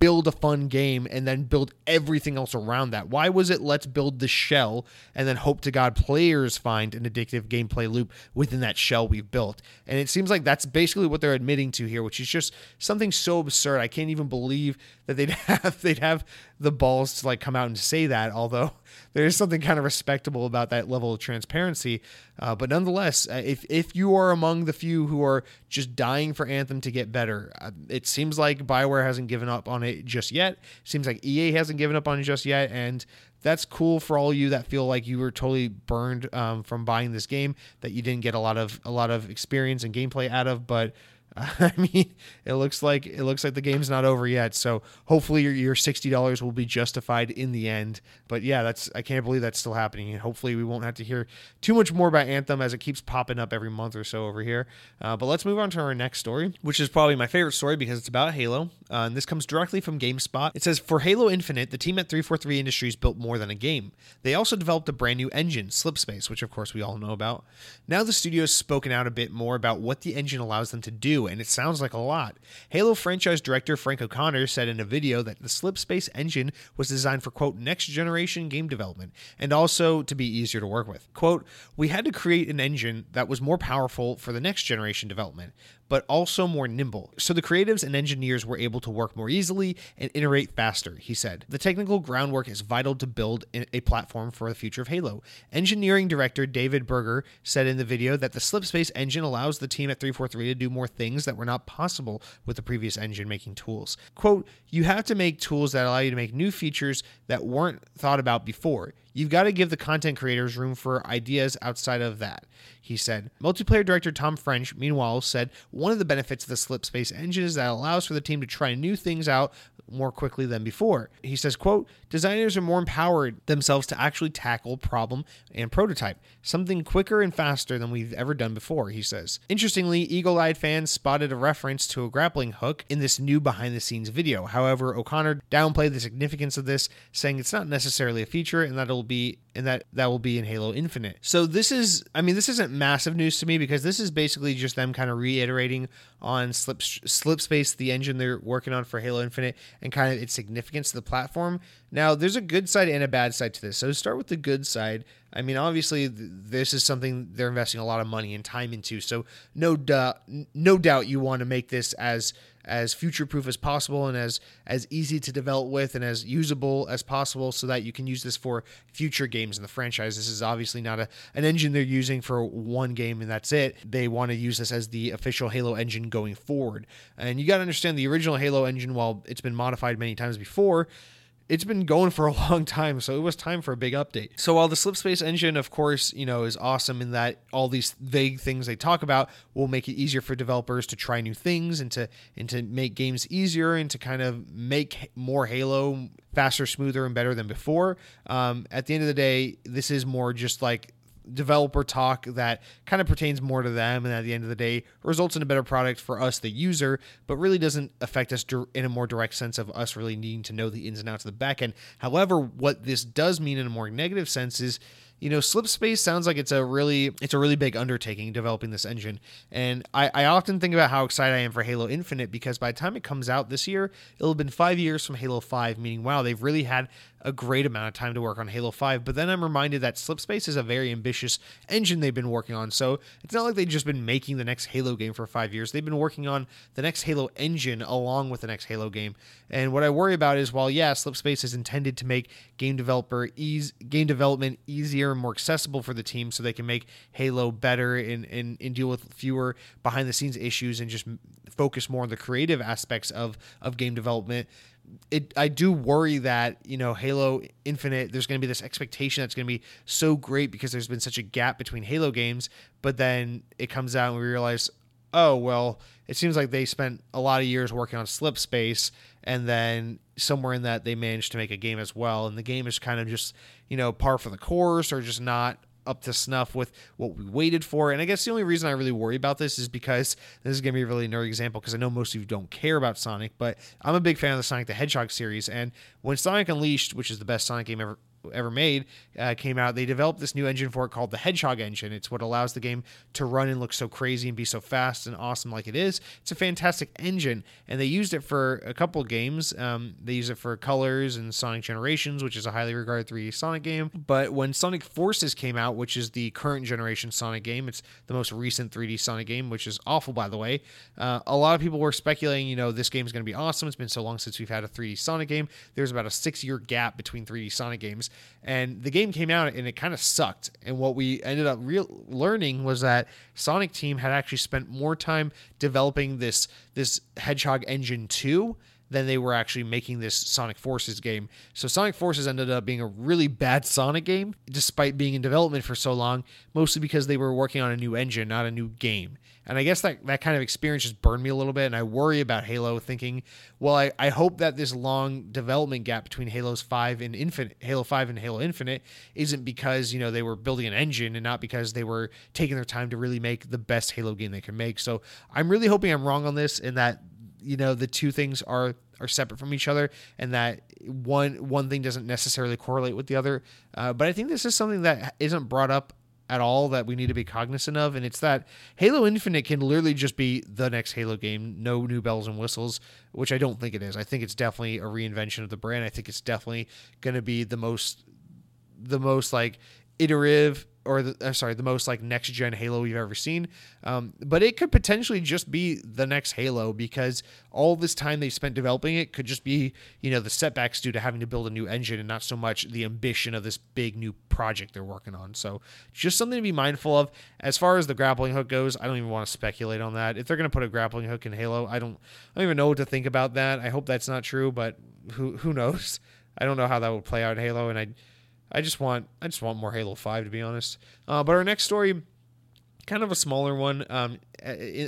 build a fun game and then build everything else around that? Why was it let's build the shell and then hope to God players find an addictive gameplay loop within that shell we've built? And it seems like that's basically what they're admitting to here, which is just something so absurd. I can't even believe that they'd [LAUGHS] have they'd have the balls to like come out and say that, although [LAUGHS] there is something kind of respectable about that level of transparency. Uh, but nonetheless, uh, if if you are among the few who are just dying for Anthem to get better, uh, it seems like Bioware hasn't given up on it just yet. It seems like EA hasn't given up on it just yet, and that's cool for all you that feel like you were totally burned um, from buying this game that you didn't get a lot of a lot of experience and gameplay out of, but [LAUGHS] I mean, it looks like it looks like the game's not over yet. So hopefully your, your sixty dollars will be justified in the end. But yeah, that's I can't believe that's still happening. And hopefully we won't have to hear too much more about Anthem as it keeps popping up every month or so over here. Uh, but let's move on to our next story, which is probably my favorite story because it's about Halo. Uh, and this comes directly from GameSpot. It says for Halo Infinite, the team at 343 Industries built more than a game. They also developed a brand new engine, Slipspace, which of course we all know about. Now the studio has spoken out a bit more about what the engine allows them to do and it sounds like a lot. Halo franchise director Frank O'Connor said in a video that the Slipspace engine was designed for, quote, next generation game development and also to be easier to work with. Quote, we had to create an engine that was more powerful for the next generation development but also more nimble. So the creatives and engineers were able to work more easily and iterate faster, he said. The technical groundwork is vital to build a platform for the future of Halo. Engineering director David Berger said in the video that the Slipspace engine allows the team at 343 to do more things that were not possible with the previous engine making tools. Quote, you have to make tools that allow you to make new features that weren't thought about before. You've got to give the content creators room for ideas outside of that, he said. Multiplayer director Tom French, meanwhile, said one of the benefits of the Slipspace engine is that it allows for the team to try new things out more quickly than before. He says, quote, designers are more empowered themselves to actually tackle problem and prototype, something quicker and faster than we've ever done before, he says. Interestingly, eagle-eyed fans spotted a reference to a grappling hook in this new behind-the-scenes video. However, O'Connor downplayed the significance of this, saying it's not necessarily a feature and that it'll be and that that will be in Halo Infinite. So this is I mean this isn't massive news to me because this is basically just them kind of reiterating on Slip Slipspace the engine they're working on for Halo Infinite and kind of its significance to the platform. Now, there's a good side and a bad side to this. So start with the good side, I mean, obviously, th- this is something they're investing a lot of money and time into. So no doubt, no doubt, you want to make this as as future proof as possible and as as easy to develop with and as usable as possible so that you can use this for future games in the franchise. This is obviously not a an engine they're using for one game and that's it. They want to use this as the official Halo engine going forward. And you got to understand the original Halo engine while it's been modified many times before, it's been going for a [LAUGHS] long time, so it was time for a big update. So while the Slipspace engine, of course, you know, is awesome in that all these vague things they talk about will make it easier for developers to try new things and to and to make games easier and to kind of make more Halo faster, smoother, and better than before. Um, at the end of the day, this is more just like developer talk that kind of pertains more to them and at the end of the day results in a better product for us the user but really doesn't affect us in a more direct sense of us really needing to know the ins and outs of the backend. However what this does mean in a more negative sense is you know, Slipspace sounds like it's a really it's a really big undertaking developing this engine. And I, I often think about how excited I am for Halo Infinite because by the time it comes out this year, it'll have been five years from Halo 5, meaning wow, they've really had a great amount of time to work on Halo 5. But then I'm reminded that Slipspace is a very ambitious engine they've been working on. So it's not like they've just been making the next Halo game for five years. They've been working on the next Halo engine along with the next Halo game. And what I worry about is while yeah, Slipspace is intended to make game developer ease game development easier and more accessible for the team so they can make Halo better and, and, and deal with fewer behind the scenes issues and just focus more on the creative aspects of, of game development. It, I do worry that you know Halo Infinite. There's going to be this expectation that's going to be so great because there's been such a gap between Halo games, but then it comes out and we realize, oh well, it seems like they spent a lot of years working on Slipspace, and then somewhere in that they managed to make a game as well, and the game is kind of just you know par for the course or just not up to snuff with what we waited for. And I guess the only reason I really worry about this is because this is going to be a really nerd example because I know most of you don't care about Sonic, but I'm a big fan of the Sonic the Hedgehog series. And when Sonic Unleashed, which is the best Sonic game ever ever made uh, came out, they developed this new engine for it called the Hedgehog engine. It's what allows the game to run and look so crazy and be so fast and awesome like it is. It's a fantastic engine, and they used it for a couple games. Um, they use it for Colors and Sonic Generations, which is a highly regarded 3D Sonic game. But when Sonic Forces came out, which is the current generation Sonic game, it's the most recent 3D Sonic game, which is awful by the way. Uh, a lot of people were speculating, you know, this game is going to be awesome. It's been so long since we've had a 3D Sonic game. There's about a six year gap between 3D Sonic games and the game came out and it kind of sucked. And what we ended up real learning was that Sonic Team had actually spent more time developing this this Hedgehog Engine 2 than they were actually making this Sonic Forces game. So Sonic Forces ended up being a really bad Sonic game, despite being in development for so long, mostly because they were working on a new engine, not a new game. And I guess that, that kind of experience just burned me a little bit. And I worry about Halo thinking, well, I, I hope that this long development gap between Halo's 5 and Infinite, Halo 5 and Halo Infinite isn't because, you know, they were building an engine and not because they were taking their time to really make the best Halo game they can make. So I'm really hoping I'm wrong on this and that, you know, the two things are are separate from each other and that one one thing doesn't necessarily correlate with the other. Uh, but I think this is something that isn't brought up at all that we need to be cognizant of, and it's that Halo Infinite can literally just be the next Halo game, no new bells and whistles, which I don't think it is. I think it's definitely a reinvention of the brand. I think it's definitely going to be the most, the most like iterative or the, uh, sorry, the most like next gen Halo we've ever seen. Um, but it could potentially just be the next Halo because all this time they spent developing it could just be, you know, the setbacks due to having to build a new engine and not so much the ambition of this big new project they're working on. So just something to be mindful of. As far as the grappling hook goes, I don't even want to speculate on that. If they're going to put a grappling hook in Halo, I don't, I don't even know what to think about that. I hope that's not true, but who who knows? I don't know how that would play out in Halo, and I I just want I just want more Halo Five to be honest. Uh, but our next story, kind of a smaller one, um,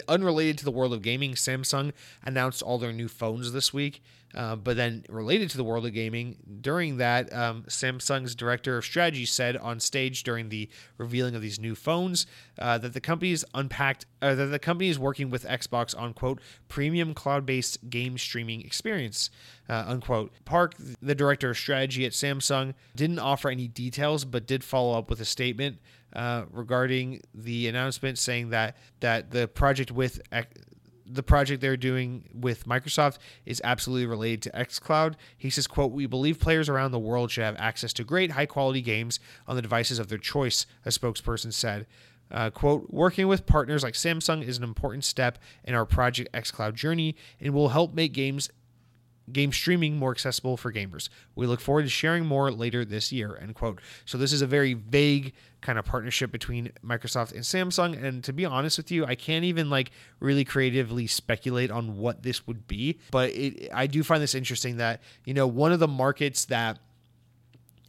unrelated to the world of gaming. Samsung announced all their new phones this week. Uh, but then related to the world of gaming, during that, um, Samsung's director of strategy said on stage during the revealing of these new phones uh, that the company's unpacked uh, that the company is working with Xbox on quote premium cloud-based game streaming experience uh, unquote. Park, the director of strategy at Samsung, didn't offer any details, but did follow up with a statement uh, regarding the announcement saying that that the project with the project they're doing with Microsoft is absolutely related to xCloud. He says, quote, "We believe players around the world should have access to great high-quality games on the devices of their choice," a spokesperson said. Uh, quote, working with partners like Samsung is an important step in our Project xCloud journey and will help make games game streaming more accessible for gamers. We look forward to sharing more later this year. End quote. So this is a very vague kind of partnership between Microsoft and Samsung. And to be honest with you, I can't even like really creatively speculate on what this would be. But it, I do find this interesting that, you know, one of the markets that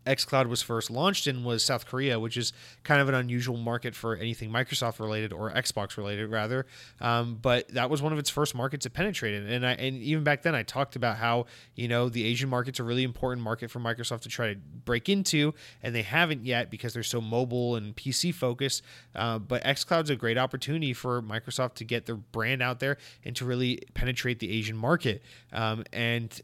xCloud was first launched in was South Korea, which is kind of an unusual market for anything Microsoft related or Xbox related, rather. Um, but that was one of its first markets it penetrated, and I, and even back then I talked about how you know the Asian market's a really important market for Microsoft to try to break into, and they haven't yet because they're so mobile and PC focused. Uh, but xCloud's a great opportunity for Microsoft to get their brand out there and to really penetrate the Asian market. Um, and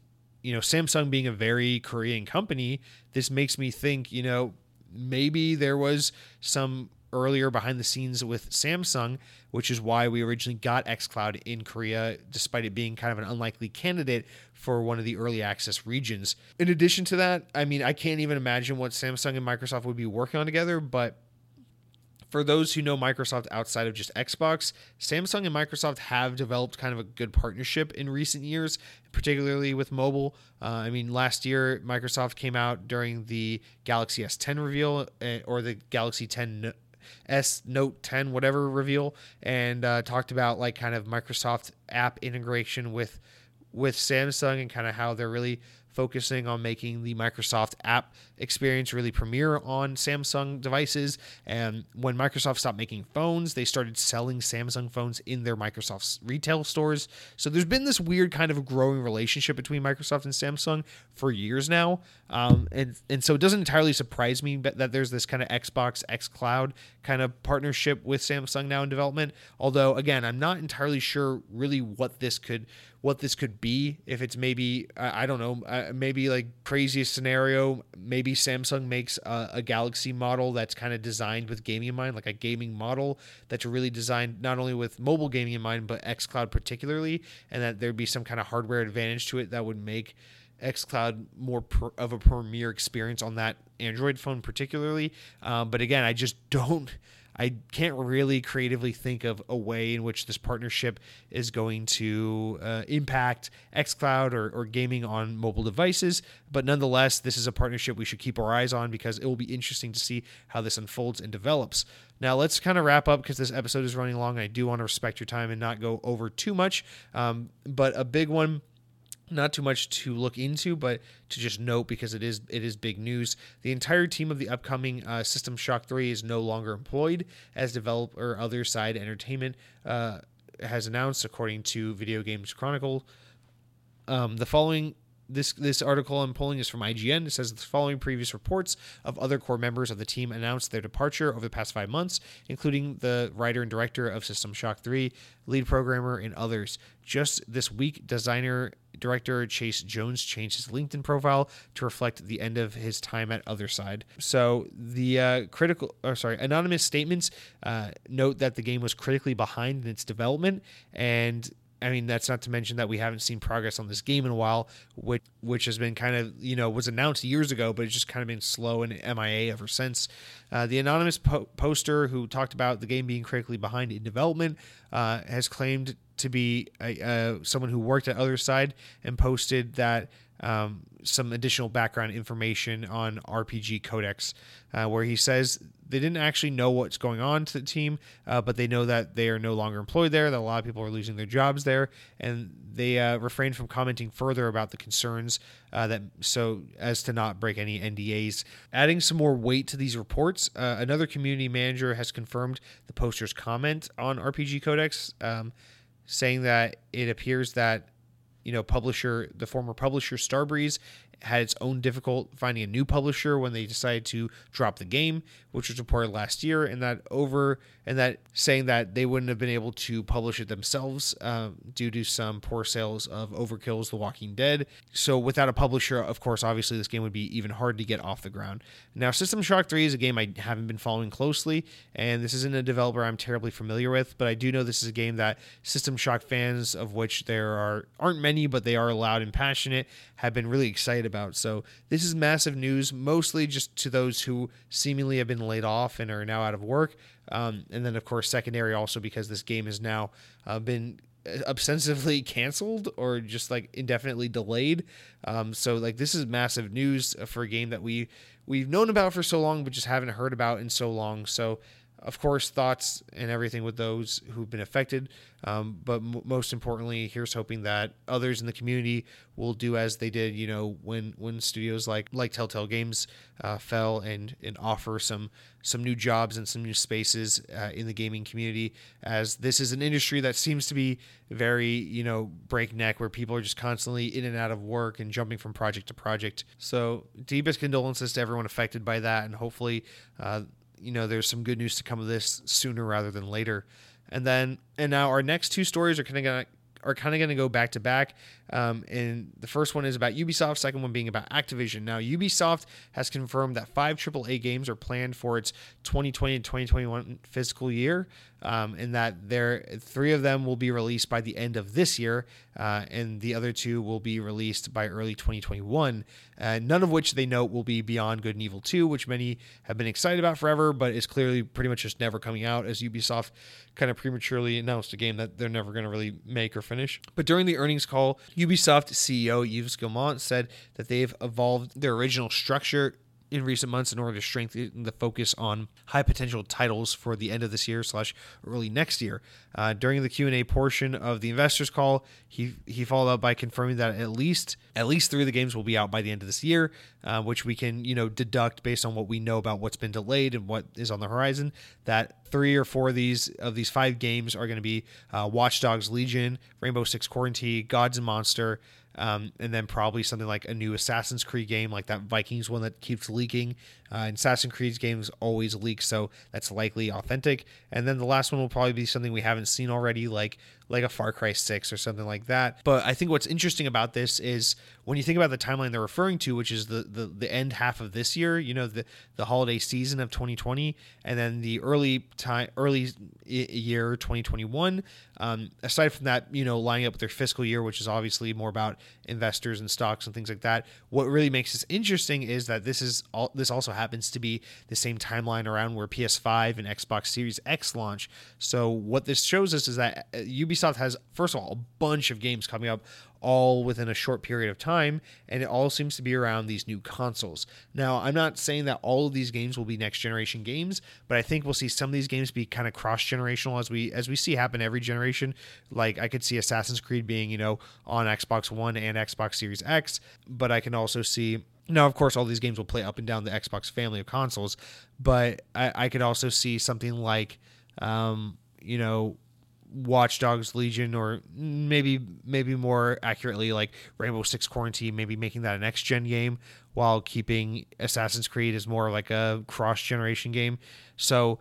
you know, Samsung being a very Korean company, this makes me think, you know, maybe there was some earlier behind the scenes with Samsung, which is why we originally got xCloud in Korea, despite it being kind of an unlikely candidate for one of the early access regions. In addition to that, I mean, I can't even imagine what Samsung and Microsoft would be working on together, but for those who know Microsoft outside of just Xbox, Samsung and Microsoft have developed kind of a good partnership in recent years, particularly with mobile. Uh, I mean, last year Microsoft came out during the Galaxy S10 reveal uh, or the Galaxy 10 S Note 10 whatever reveal and uh, talked about like kind of Microsoft app integration with with Samsung and kind of how they're really focusing on making the Microsoft app experience really premiere on Samsung devices. And when Microsoft stopped making phones, they started selling Samsung phones in their Microsoft retail stores. So there's been this weird kind of growing relationship between Microsoft and Samsung for years now. Um, and, and so it doesn't entirely surprise me that there's this kind of Xbox, xCloud kind of partnership with Samsung now in development. Although, again, I'm not entirely sure really what this could what this could be. If it's maybe I, don't know, uh, maybe like craziest scenario, maybe Samsung makes a, a Galaxy model that's kind of designed with gaming in mind, like a gaming model that's really designed not only with mobile gaming in mind, but xCloud particularly, and that there'd be some kind of hardware advantage to it that would make xCloud more per, of a premier experience on that Android phone, particularly. Um, but again, I just [LAUGHS] don't. I can't really creatively think of a way in which this partnership is going to uh, impact xCloud or, or gaming on mobile devices. But nonetheless, this is a partnership we should keep our eyes on because it will be interesting to see how this unfolds and develops. Now, let's kind of wrap up because this episode is running long. I do want to respect your time and not go over too much. Um, but a big one not too much to look into, but to just note because it is it is big news. The entire team of the upcoming uh, System Shock 3 is no longer employed as developer Other Side Entertainment uh, has announced, according to Video Games Chronicle. Um, the following this this article I'm pulling is from IGN. It says the following previous reports of other core members of the team announced their departure over the past five months, including the writer and director of System Shock 3, lead programmer, and others. Just this week, designer director Chase Jones changed his LinkedIn profile to reflect the end of his time at Otherside. So the uh, critical, or sorry, anonymous statements uh, note that the game was critically behind in its development and I mean, that's not to mention that we haven't seen progress on this game in a while, which which has been kind of you know was announced years ago, but it's just kind of been slow and MIA ever since. Uh, the anonymous po- poster who talked about the game being critically behind in development uh, has claimed to be a, uh, someone who worked at Otherside and posted that um, some additional background information on RPG Codex, uh, where he says they didn't actually know what's going on to the team, uh, but they know that they are no longer employed there, that a lot of people are losing their jobs there, and they uh, refrained from commenting further about the concerns uh, that so as to not break any NDAs. Adding some more weight to these reports, uh, another community manager has confirmed the poster's comment on RPG Codex, um, saying that it appears that you know, publisher, the former publisher Starbreeze had its own difficult finding a new publisher when they decided to drop the game, which was reported last year, and that over and that saying that they wouldn't have been able to publish it themselves uh, due to some poor sales of Overkill's The Walking Dead. So without a publisher, of course, obviously this game would be even hard to get off the ground. Now, System Shock 3 is a game I haven't been following closely, and this isn't a developer I'm terribly familiar with, but I do know this is a game that System Shock fans, of which there are aren't many, but they are loud and passionate, have been really excited about. So this is massive news, mostly just to those who seemingly have been laid off and are now out of work. Um, and then, of course, secondary also because this game has now uh, been obsessively [LAUGHS] canceled or just like indefinitely delayed. Um, so like this is massive news for a game that we we've known about for so long, but just haven't heard about in so long. So of course, thoughts and everything with those who've been affected. Um, but m- most importantly, here's hoping that others in the community will do as they did. You know, when when studios like like Telltale Games uh, fell and and offer some some new jobs and some new spaces uh, in the gaming community. As this is an industry that seems to be very you know breakneck, where people are just constantly in and out of work and jumping from project to project. So deepest condolences to everyone affected by that, and hopefully. Uh, you know, there's some good news to come of this sooner rather than later. And then, and now our next two stories are kind of gonna are kind of going to go back to back. Um, and the first one is about Ubisoft, second one being about Activision. Now, Ubisoft has confirmed that five AAA games are planned for its 2020 and 2021 fiscal year, um, and that there three of them will be released by the end of this year, uh, and the other two will be released by early 2021. Uh, none of which they note will be Beyond Good and Evil 2, which many have been excited about forever, but is clearly pretty much just never coming out as Ubisoft kind of prematurely announced a game that they're never going to really make or finish. But during the earnings call, Ubisoft CEO Yves Guillemot said that they've evolved their original structure in recent months in order to strengthen the focus on high potential titles for the end of this year slash early next year. Uh, during the Q and A portion of the investors call, he he followed up by confirming that at least at least three of the games will be out by the end of this year, uh, which we can you know deduct based on what we know about what's been delayed and what is on the horizon. That three or four of these of these five games are going to be uh, Watch Dogs Legion, Rainbow Six Quarantine, Gods and Monster. Um, and then probably something like a new Assassin's Creed game, like that Vikings one that keeps leaking. Uh, and Assassin's Creed games always leak, so that's likely authentic. And then the last one will probably be something we haven't seen already, like like a Far Cry 6 or something like that. But I think what's interesting about this is when you think about the timeline they're referring to, which is the the, the end half of this year, you know, the the holiday season of 2020, and then the early time early year 2021. Um, aside from that, you know, lining up with their fiscal year, which is obviously more about investors and stocks and things like that. What really makes this interesting is that this is all this also happens to be the same timeline around where PS5 and Xbox Series X launch. So what this shows us is that uh, Ubisoft has first of all a bunch of games coming up all within a short period of time, and it all seems to be around these new consoles. Now, I'm not saying that all of these games will be next generation games, but I think we'll see some of these games be kind of cross generational as we as we see happen every generation. Like I could see Assassin's Creed being, you know, on Xbox One and Xbox Series X, but I can also see now, of course, all these games will play up and down the Xbox family of consoles, but I, I could also see something like, um, you know, Watch Dogs Legion, or maybe maybe more accurately like Rainbow Six Quarantine, maybe making that a next gen game while keeping Assassin's Creed as more like a cross generation game. So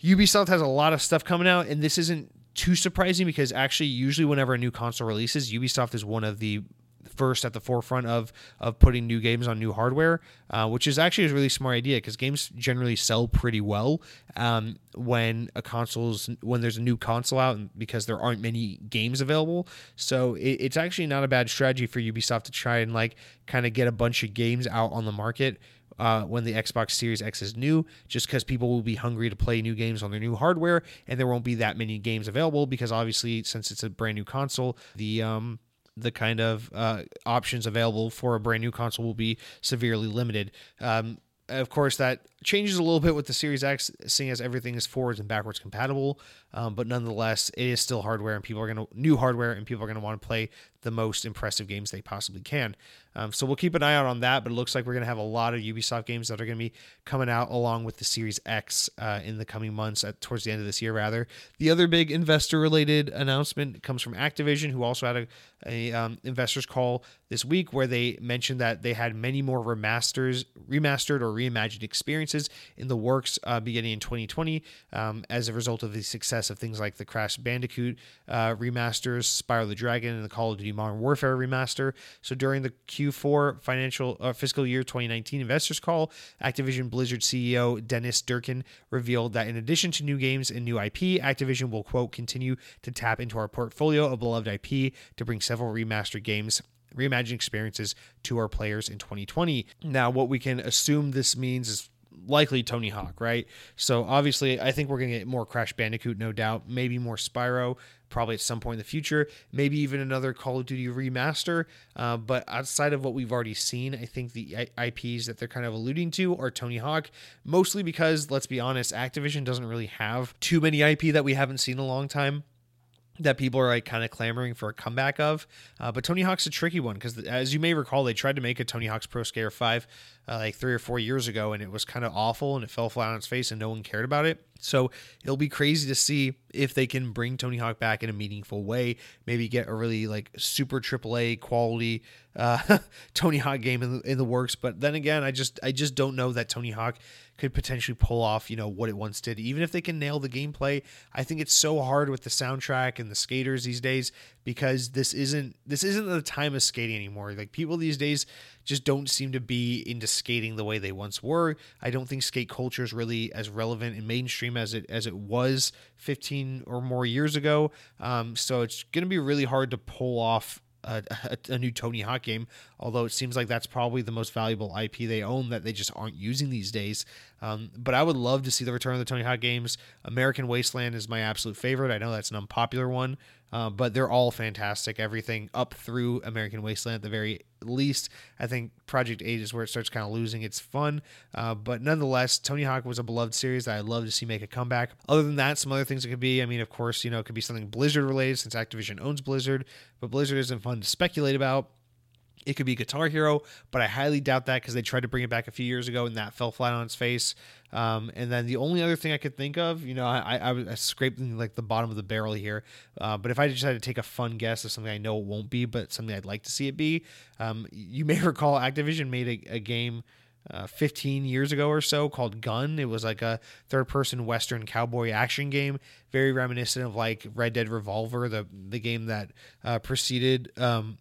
Ubisoft has a lot of stuff coming out, and this isn't too surprising because actually usually whenever a new console releases, Ubisoft is one of the first at the forefront of of putting new games on new hardware, uh, which is actually a really smart idea because games generally sell pretty well um, when a console's when there's a new console out because there aren't many games available. So it, it's actually not a bad strategy for Ubisoft to try and like kind of get a bunch of games out on the market. Uh, when the Xbox Series X is new, just because people will be hungry to play new games on their new hardware, and there won't be that many games available because obviously, since it's a brand new console, the um, the kind of uh, options available for a brand new console will be severely limited. Um, of course, that changes a little bit with the Series X, seeing as everything is forwards and backwards compatible. Um, but nonetheless, it is still hardware, and people are going to new hardware, and people are going to want to play the most impressive games they possibly can. Um, so we'll keep an eye out on that. But it looks like we're going to have a lot of Ubisoft games that are going to be coming out along with the Series X uh, in the coming months, at, towards the end of this year, rather. The other big investor-related announcement comes from Activision, who also had a, a um, investors call this week where they mentioned that they had many more remasters, remastered or reimagined experiences in the works uh, beginning in 2020 um, as a result of the success of things like the Crash Bandicoot uh, remasters, Spyro the Dragon, and the Call of Duty Modern Warfare remaster. So during the Q4 financial uh, fiscal year 2019 investors call, Activision Blizzard CEO Dennis Durkin revealed that in addition to new games and new IP, Activision will quote continue to tap into our portfolio of beloved IP to bring several remastered games reimagined experiences to our players in 2020. Now, what we can assume this means is likely Tony Hawk, right? So obviously, I think we're going to get more Crash Bandicoot, no doubt. Maybe more Spyro, probably at some point in the future. Maybe even another Call of Duty remaster. Uh, but outside of what we've already seen, I think the IPs that they're kind of alluding to are Tony Hawk, mostly because, let's be honest, Activision doesn't really have too many IP that we haven't seen in a long time that people are like kind of clamoring for a comeback of. Uh, but Tony Hawk's a tricky one because, as you may recall, they tried to make a Tony Hawk's Pro Skater 5 uh, like three or four years ago, and it was kind of awful and it fell flat on its face and no one cared about it. So it'll be crazy to see if they can bring Tony Hawk back in a meaningful way. Maybe get a really like super AAA quality uh, [LAUGHS] Tony Hawk game in the, in the works. But then again, I just I just don't know that Tony Hawk could potentially pull off you know what it once did. Even if they can nail the gameplay, I think it's so hard with the soundtrack and the skaters these days because this isn't this isn't the time of skating anymore. Like people these days just don't seem to be into skating the way they once were. I don't think skate culture is really as relevant and mainstream as it as it was 15 or more years ago. Um, so it's going to be really hard to pull off a, a, a, new Tony Hawk game, although it seems like that's probably the most valuable IP they own that they just aren't using these days. Um, but I would love to see the return of the Tony Hawk games. American Wasteland is my absolute favorite. I know that's an unpopular one, uh, but they're all fantastic. Everything up through American Wasteland at the very least. I think Project 8 is where it starts kind of losing its fun. Uh, but nonetheless, Tony Hawk was a beloved series that I'd love to see make a comeback. Other than that, some other things it could be. I mean, of course, you know, it could be something Blizzard related since Activision owns Blizzard, but Blizzard isn't fun to speculate about. It could be Guitar Hero, but I highly doubt that because they tried to bring it back a few years ago and that fell flat on its face. Um, and then the only other thing I could think of, you know, I, I, I scraping like the bottom of the barrel here, uh, but if I just had to take a fun guess of something I know it won't be, but something I'd like to see it be, um, you may [LAUGHS] recall Activision made a, a game. Uh, 15 years ago or so called Gun. It was like a third person Western cowboy action game, very reminiscent of like Red Dead Revolver, the, the game that uh, preceded um,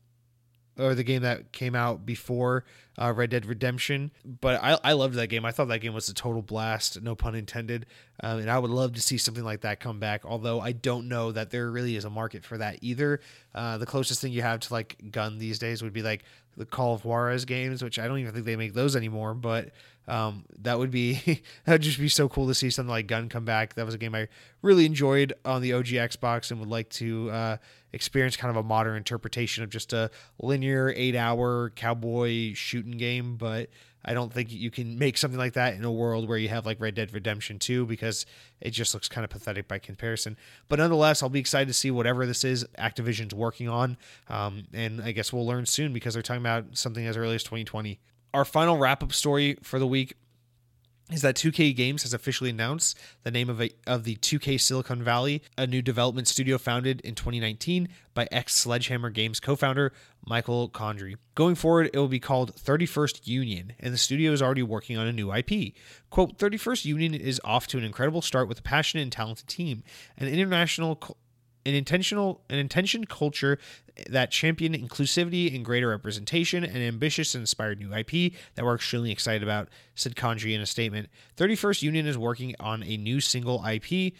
or the game that came out before uh, Red Dead Redemption. But I, I loved that game. I thought that game was a total blast, no pun intended. Um, and I would love to see something like that come back. Although I don't know that there really is a market for that either. Uh, the closest thing you have to like gun these days would be like the Call of Juarez games, which I don't even think they make those anymore. But um, that would be [LAUGHS] that would just be so cool to see something like Gun come back. That was a game I really enjoyed on the OG Xbox and would like to uh, experience kind of a modern interpretation of just a linear eight hour cowboy shooting game. But I don't think you can make something like that in a world where you have like Red Dead Redemption 2 because it just looks kind of pathetic by comparison. But nonetheless, I'll be excited to see whatever this is Activision's working on. Um, and I guess we'll learn soon because they're talking about something as early as 2020 our final wrap up story for the week is that 2K Games has officially announced the name of a, of the 2K Silicon Valley, a new development studio founded in 2019 by ex Sledgehammer Games co-founder Michael Condrey. Going forward, it will be called 31st Union, and the studio is already working on a new IP. Quote, 31st Union is off to an incredible start with a passionate and talented team, an international an intentional an intention culture that champion inclusivity and greater representation and ambitious and inspired new IP that we're extremely excited about, said Condrey in a statement. 31st Union is working on a new single IP,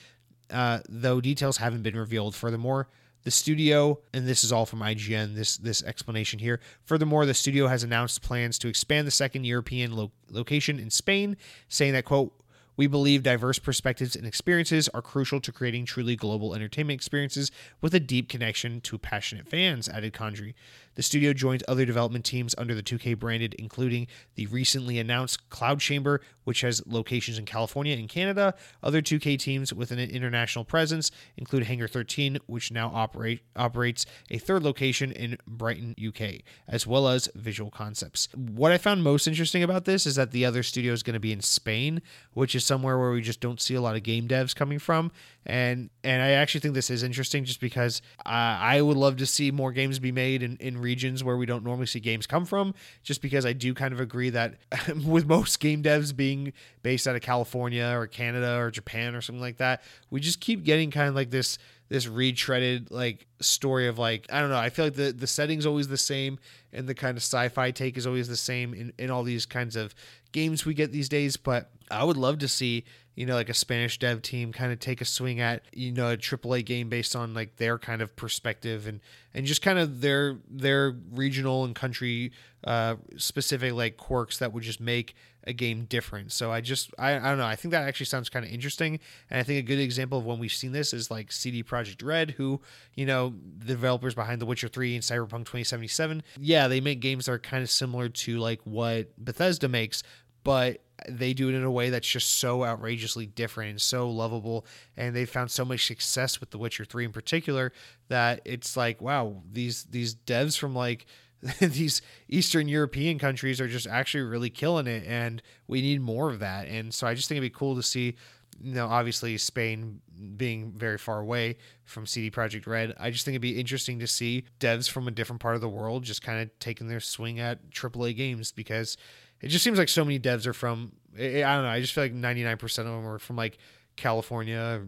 uh, though details haven't been revealed. Furthermore, the studio, and this is all from IGN, this this explanation here. Furthermore, the studio has announced plans to expand the second European lo- location in Spain, saying that quote We believe diverse perspectives and experiences are crucial to creating truly global entertainment experiences with a deep connection to passionate fans, added Condrey. The studio joins other development teams under the 2K branded, including the recently announced Cloud Chamber, which has locations in California and Canada. Other 2K teams with an international presence include Hangar 13, which now operate, operates a third location in Brighton, UK, as well as Visual Concepts. What I found most interesting about this is that the other studio is going to be in Spain, which is somewhere where we just don't see a lot of game devs coming from. And and I actually think this is interesting just because uh, I would love to see more games be made in, in regions where we don't normally see games come from, just because I do kind of agree that [LAUGHS] with most game devs being based out of California or Canada or Japan or something like that, we just keep getting kind of like this this retreaded like story of like I don't know. I feel like the the setting's always the same and the kind of sci-fi take is always the same in, in all these kinds of games we get these days. But I would love to see you know like a Spanish dev team kind of take a swing at you know a AAA game based on like their kind of perspective and and just kind of their their regional and country uh, specific like quirks that would just make a game different. So I just I, I don't know. I think that actually sounds kind of interesting, and I think a good example of when we've seen this is like CD Projekt Red, who you know the developers behind The Witcher Three and Cyberpunk 2077. Yeah, they make games that are kind of similar to like what Bethesda makes, but they do it in a way that's just so outrageously different and so lovable and they found so much success with the witcher 3 in particular that it's like wow these these devs from like [LAUGHS] these Eastern European countries are just actually really killing it, and we need more of that. And so I just think it'd be cool to see, you know, obviously Spain being very far away from CD Projekt Red. I just think it'd be interesting to see devs from a different part of the world just kind of taking their swing at AAA games because it just seems like so many devs are from. I don't know. I just feel like ninety nine percent of them are from like California,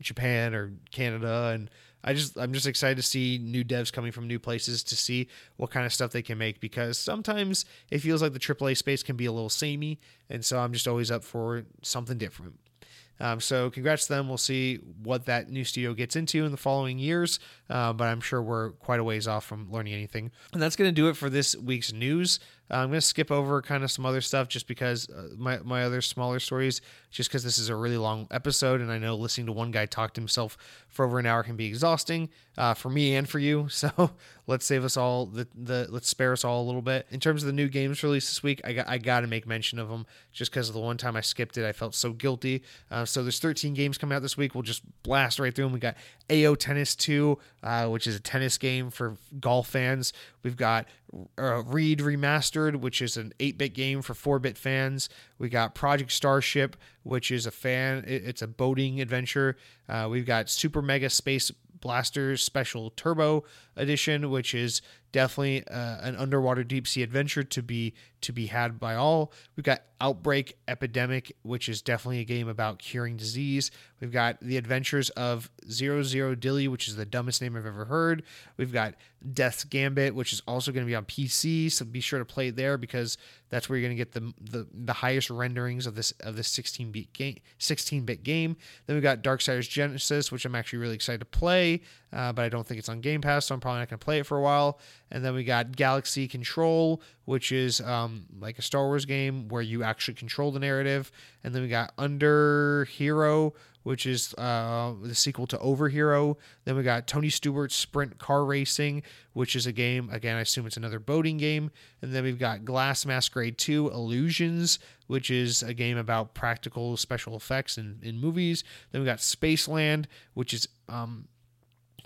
Japan, or Canada, and I just I'm just excited to see new devs coming from new places to see what kind of stuff they can make because sometimes it feels like the AAA space can be a little samey, and so I'm just always up for something different. Um, so congrats to them. We'll see what that new studio gets into in the following years, uh, but I'm sure we're quite a ways off from learning anything. And that's going to do it for this week's news. Uh, I'm going to skip over kind of some other stuff just because uh, my, my other smaller stories, just because this is a really long episode. And I know listening to one guy talk to himself for over an hour can be exhausting uh, for me and for you. [LAUGHS] So let's save us all the, the, let's spare us all a little bit. In terms of the new games released this week, I got, I got to make mention of them just because the one time I skipped it, I felt so guilty. Uh, so there's 13 games coming out this week. We'll just blast right through them. We got AO Tennis 2, uh, which is a tennis game for golf fans. We've got uh, Reed Remastered, which is an 8 bit game for 4 bit fans. We got Project Starship, which is a fan, it's a boating adventure. Uh, we've got Super Mega Space Blasters Special Turbo Edition, which is definitely uh, an underwater deep sea adventure to be to be had by all. We've got Outbreak Epidemic, which is definitely a game about curing disease. We've got The Adventures of Zero Zero Dilly, which is the dumbest name I've ever heard. We've got Death's Gambit, which is also going to be on PC, so be sure to play it there because that's where you're going to get the, the the highest renderings of this of this 16 bit game. 16 bit game. Then we've got Darksiders Genesis, which I'm actually really excited to play, uh, but I don't think it's on Game Pass, so I'm probably not going to play it for a while. And then we got Galaxy Control, which is um, like a Star Wars game where you actually control the narrative. And then we got Under Hero, which is uh, the sequel to Over Hero. Then we got Tony Stewart's Sprint Car Racing, which is a game, again, I assume it's another boating game. And then we've got Glass Masquerade 2 Illusions, which is a game about practical special effects in, in movies. Then we got Spaceland, which is um,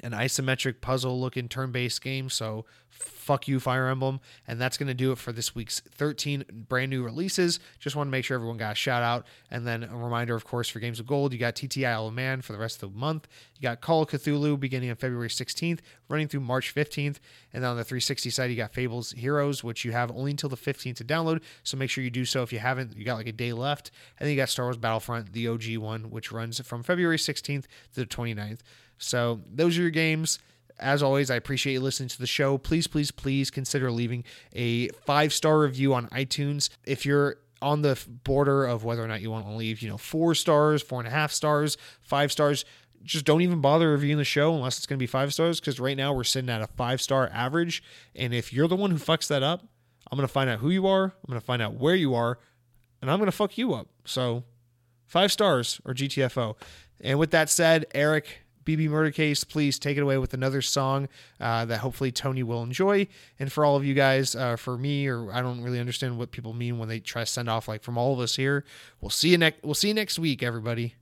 an isometric puzzle looking turn based game. So fuck you, Fire Emblem. And that's going to do it for this week's 13 brand new releases. Just want to make sure everyone got a shout out. And then a reminder, of course, for Games of Gold, you got TT Isle of Man for the rest of the month. You got Call of Cthulhu beginning on February 16th, running through March 15th. And then on the 360 side, you got Fables Heroes, which you have only until the 15th to download. So make sure you do so if you haven't. You got like a day left. And then you got Star Wars Battlefront, the OG one, which runs from February 16th to the 29th. So those are your games. As always, I appreciate you listening to the show. Please, please, please consider leaving a five star review on iTunes. If you're on the border of whether or not you want to leave, you know, four stars, four and a half stars, five stars, just don't even bother reviewing the show unless it's going to be five stars. Because right now we're sitting at a five star average. And if you're the one who fucks that up, I'm going to find out who you are, I'm going to find out where you are, and I'm going to fuck you up. So five stars or GTFO. And with that said, Eric, BB Murder Case, please take it away with another song uh, that hopefully Tony will enjoy. And for all of you guys, uh, for me, or I don't really understand what people mean when they try to send off like from all of us here. We'll see you next. We'll see you next week, everybody.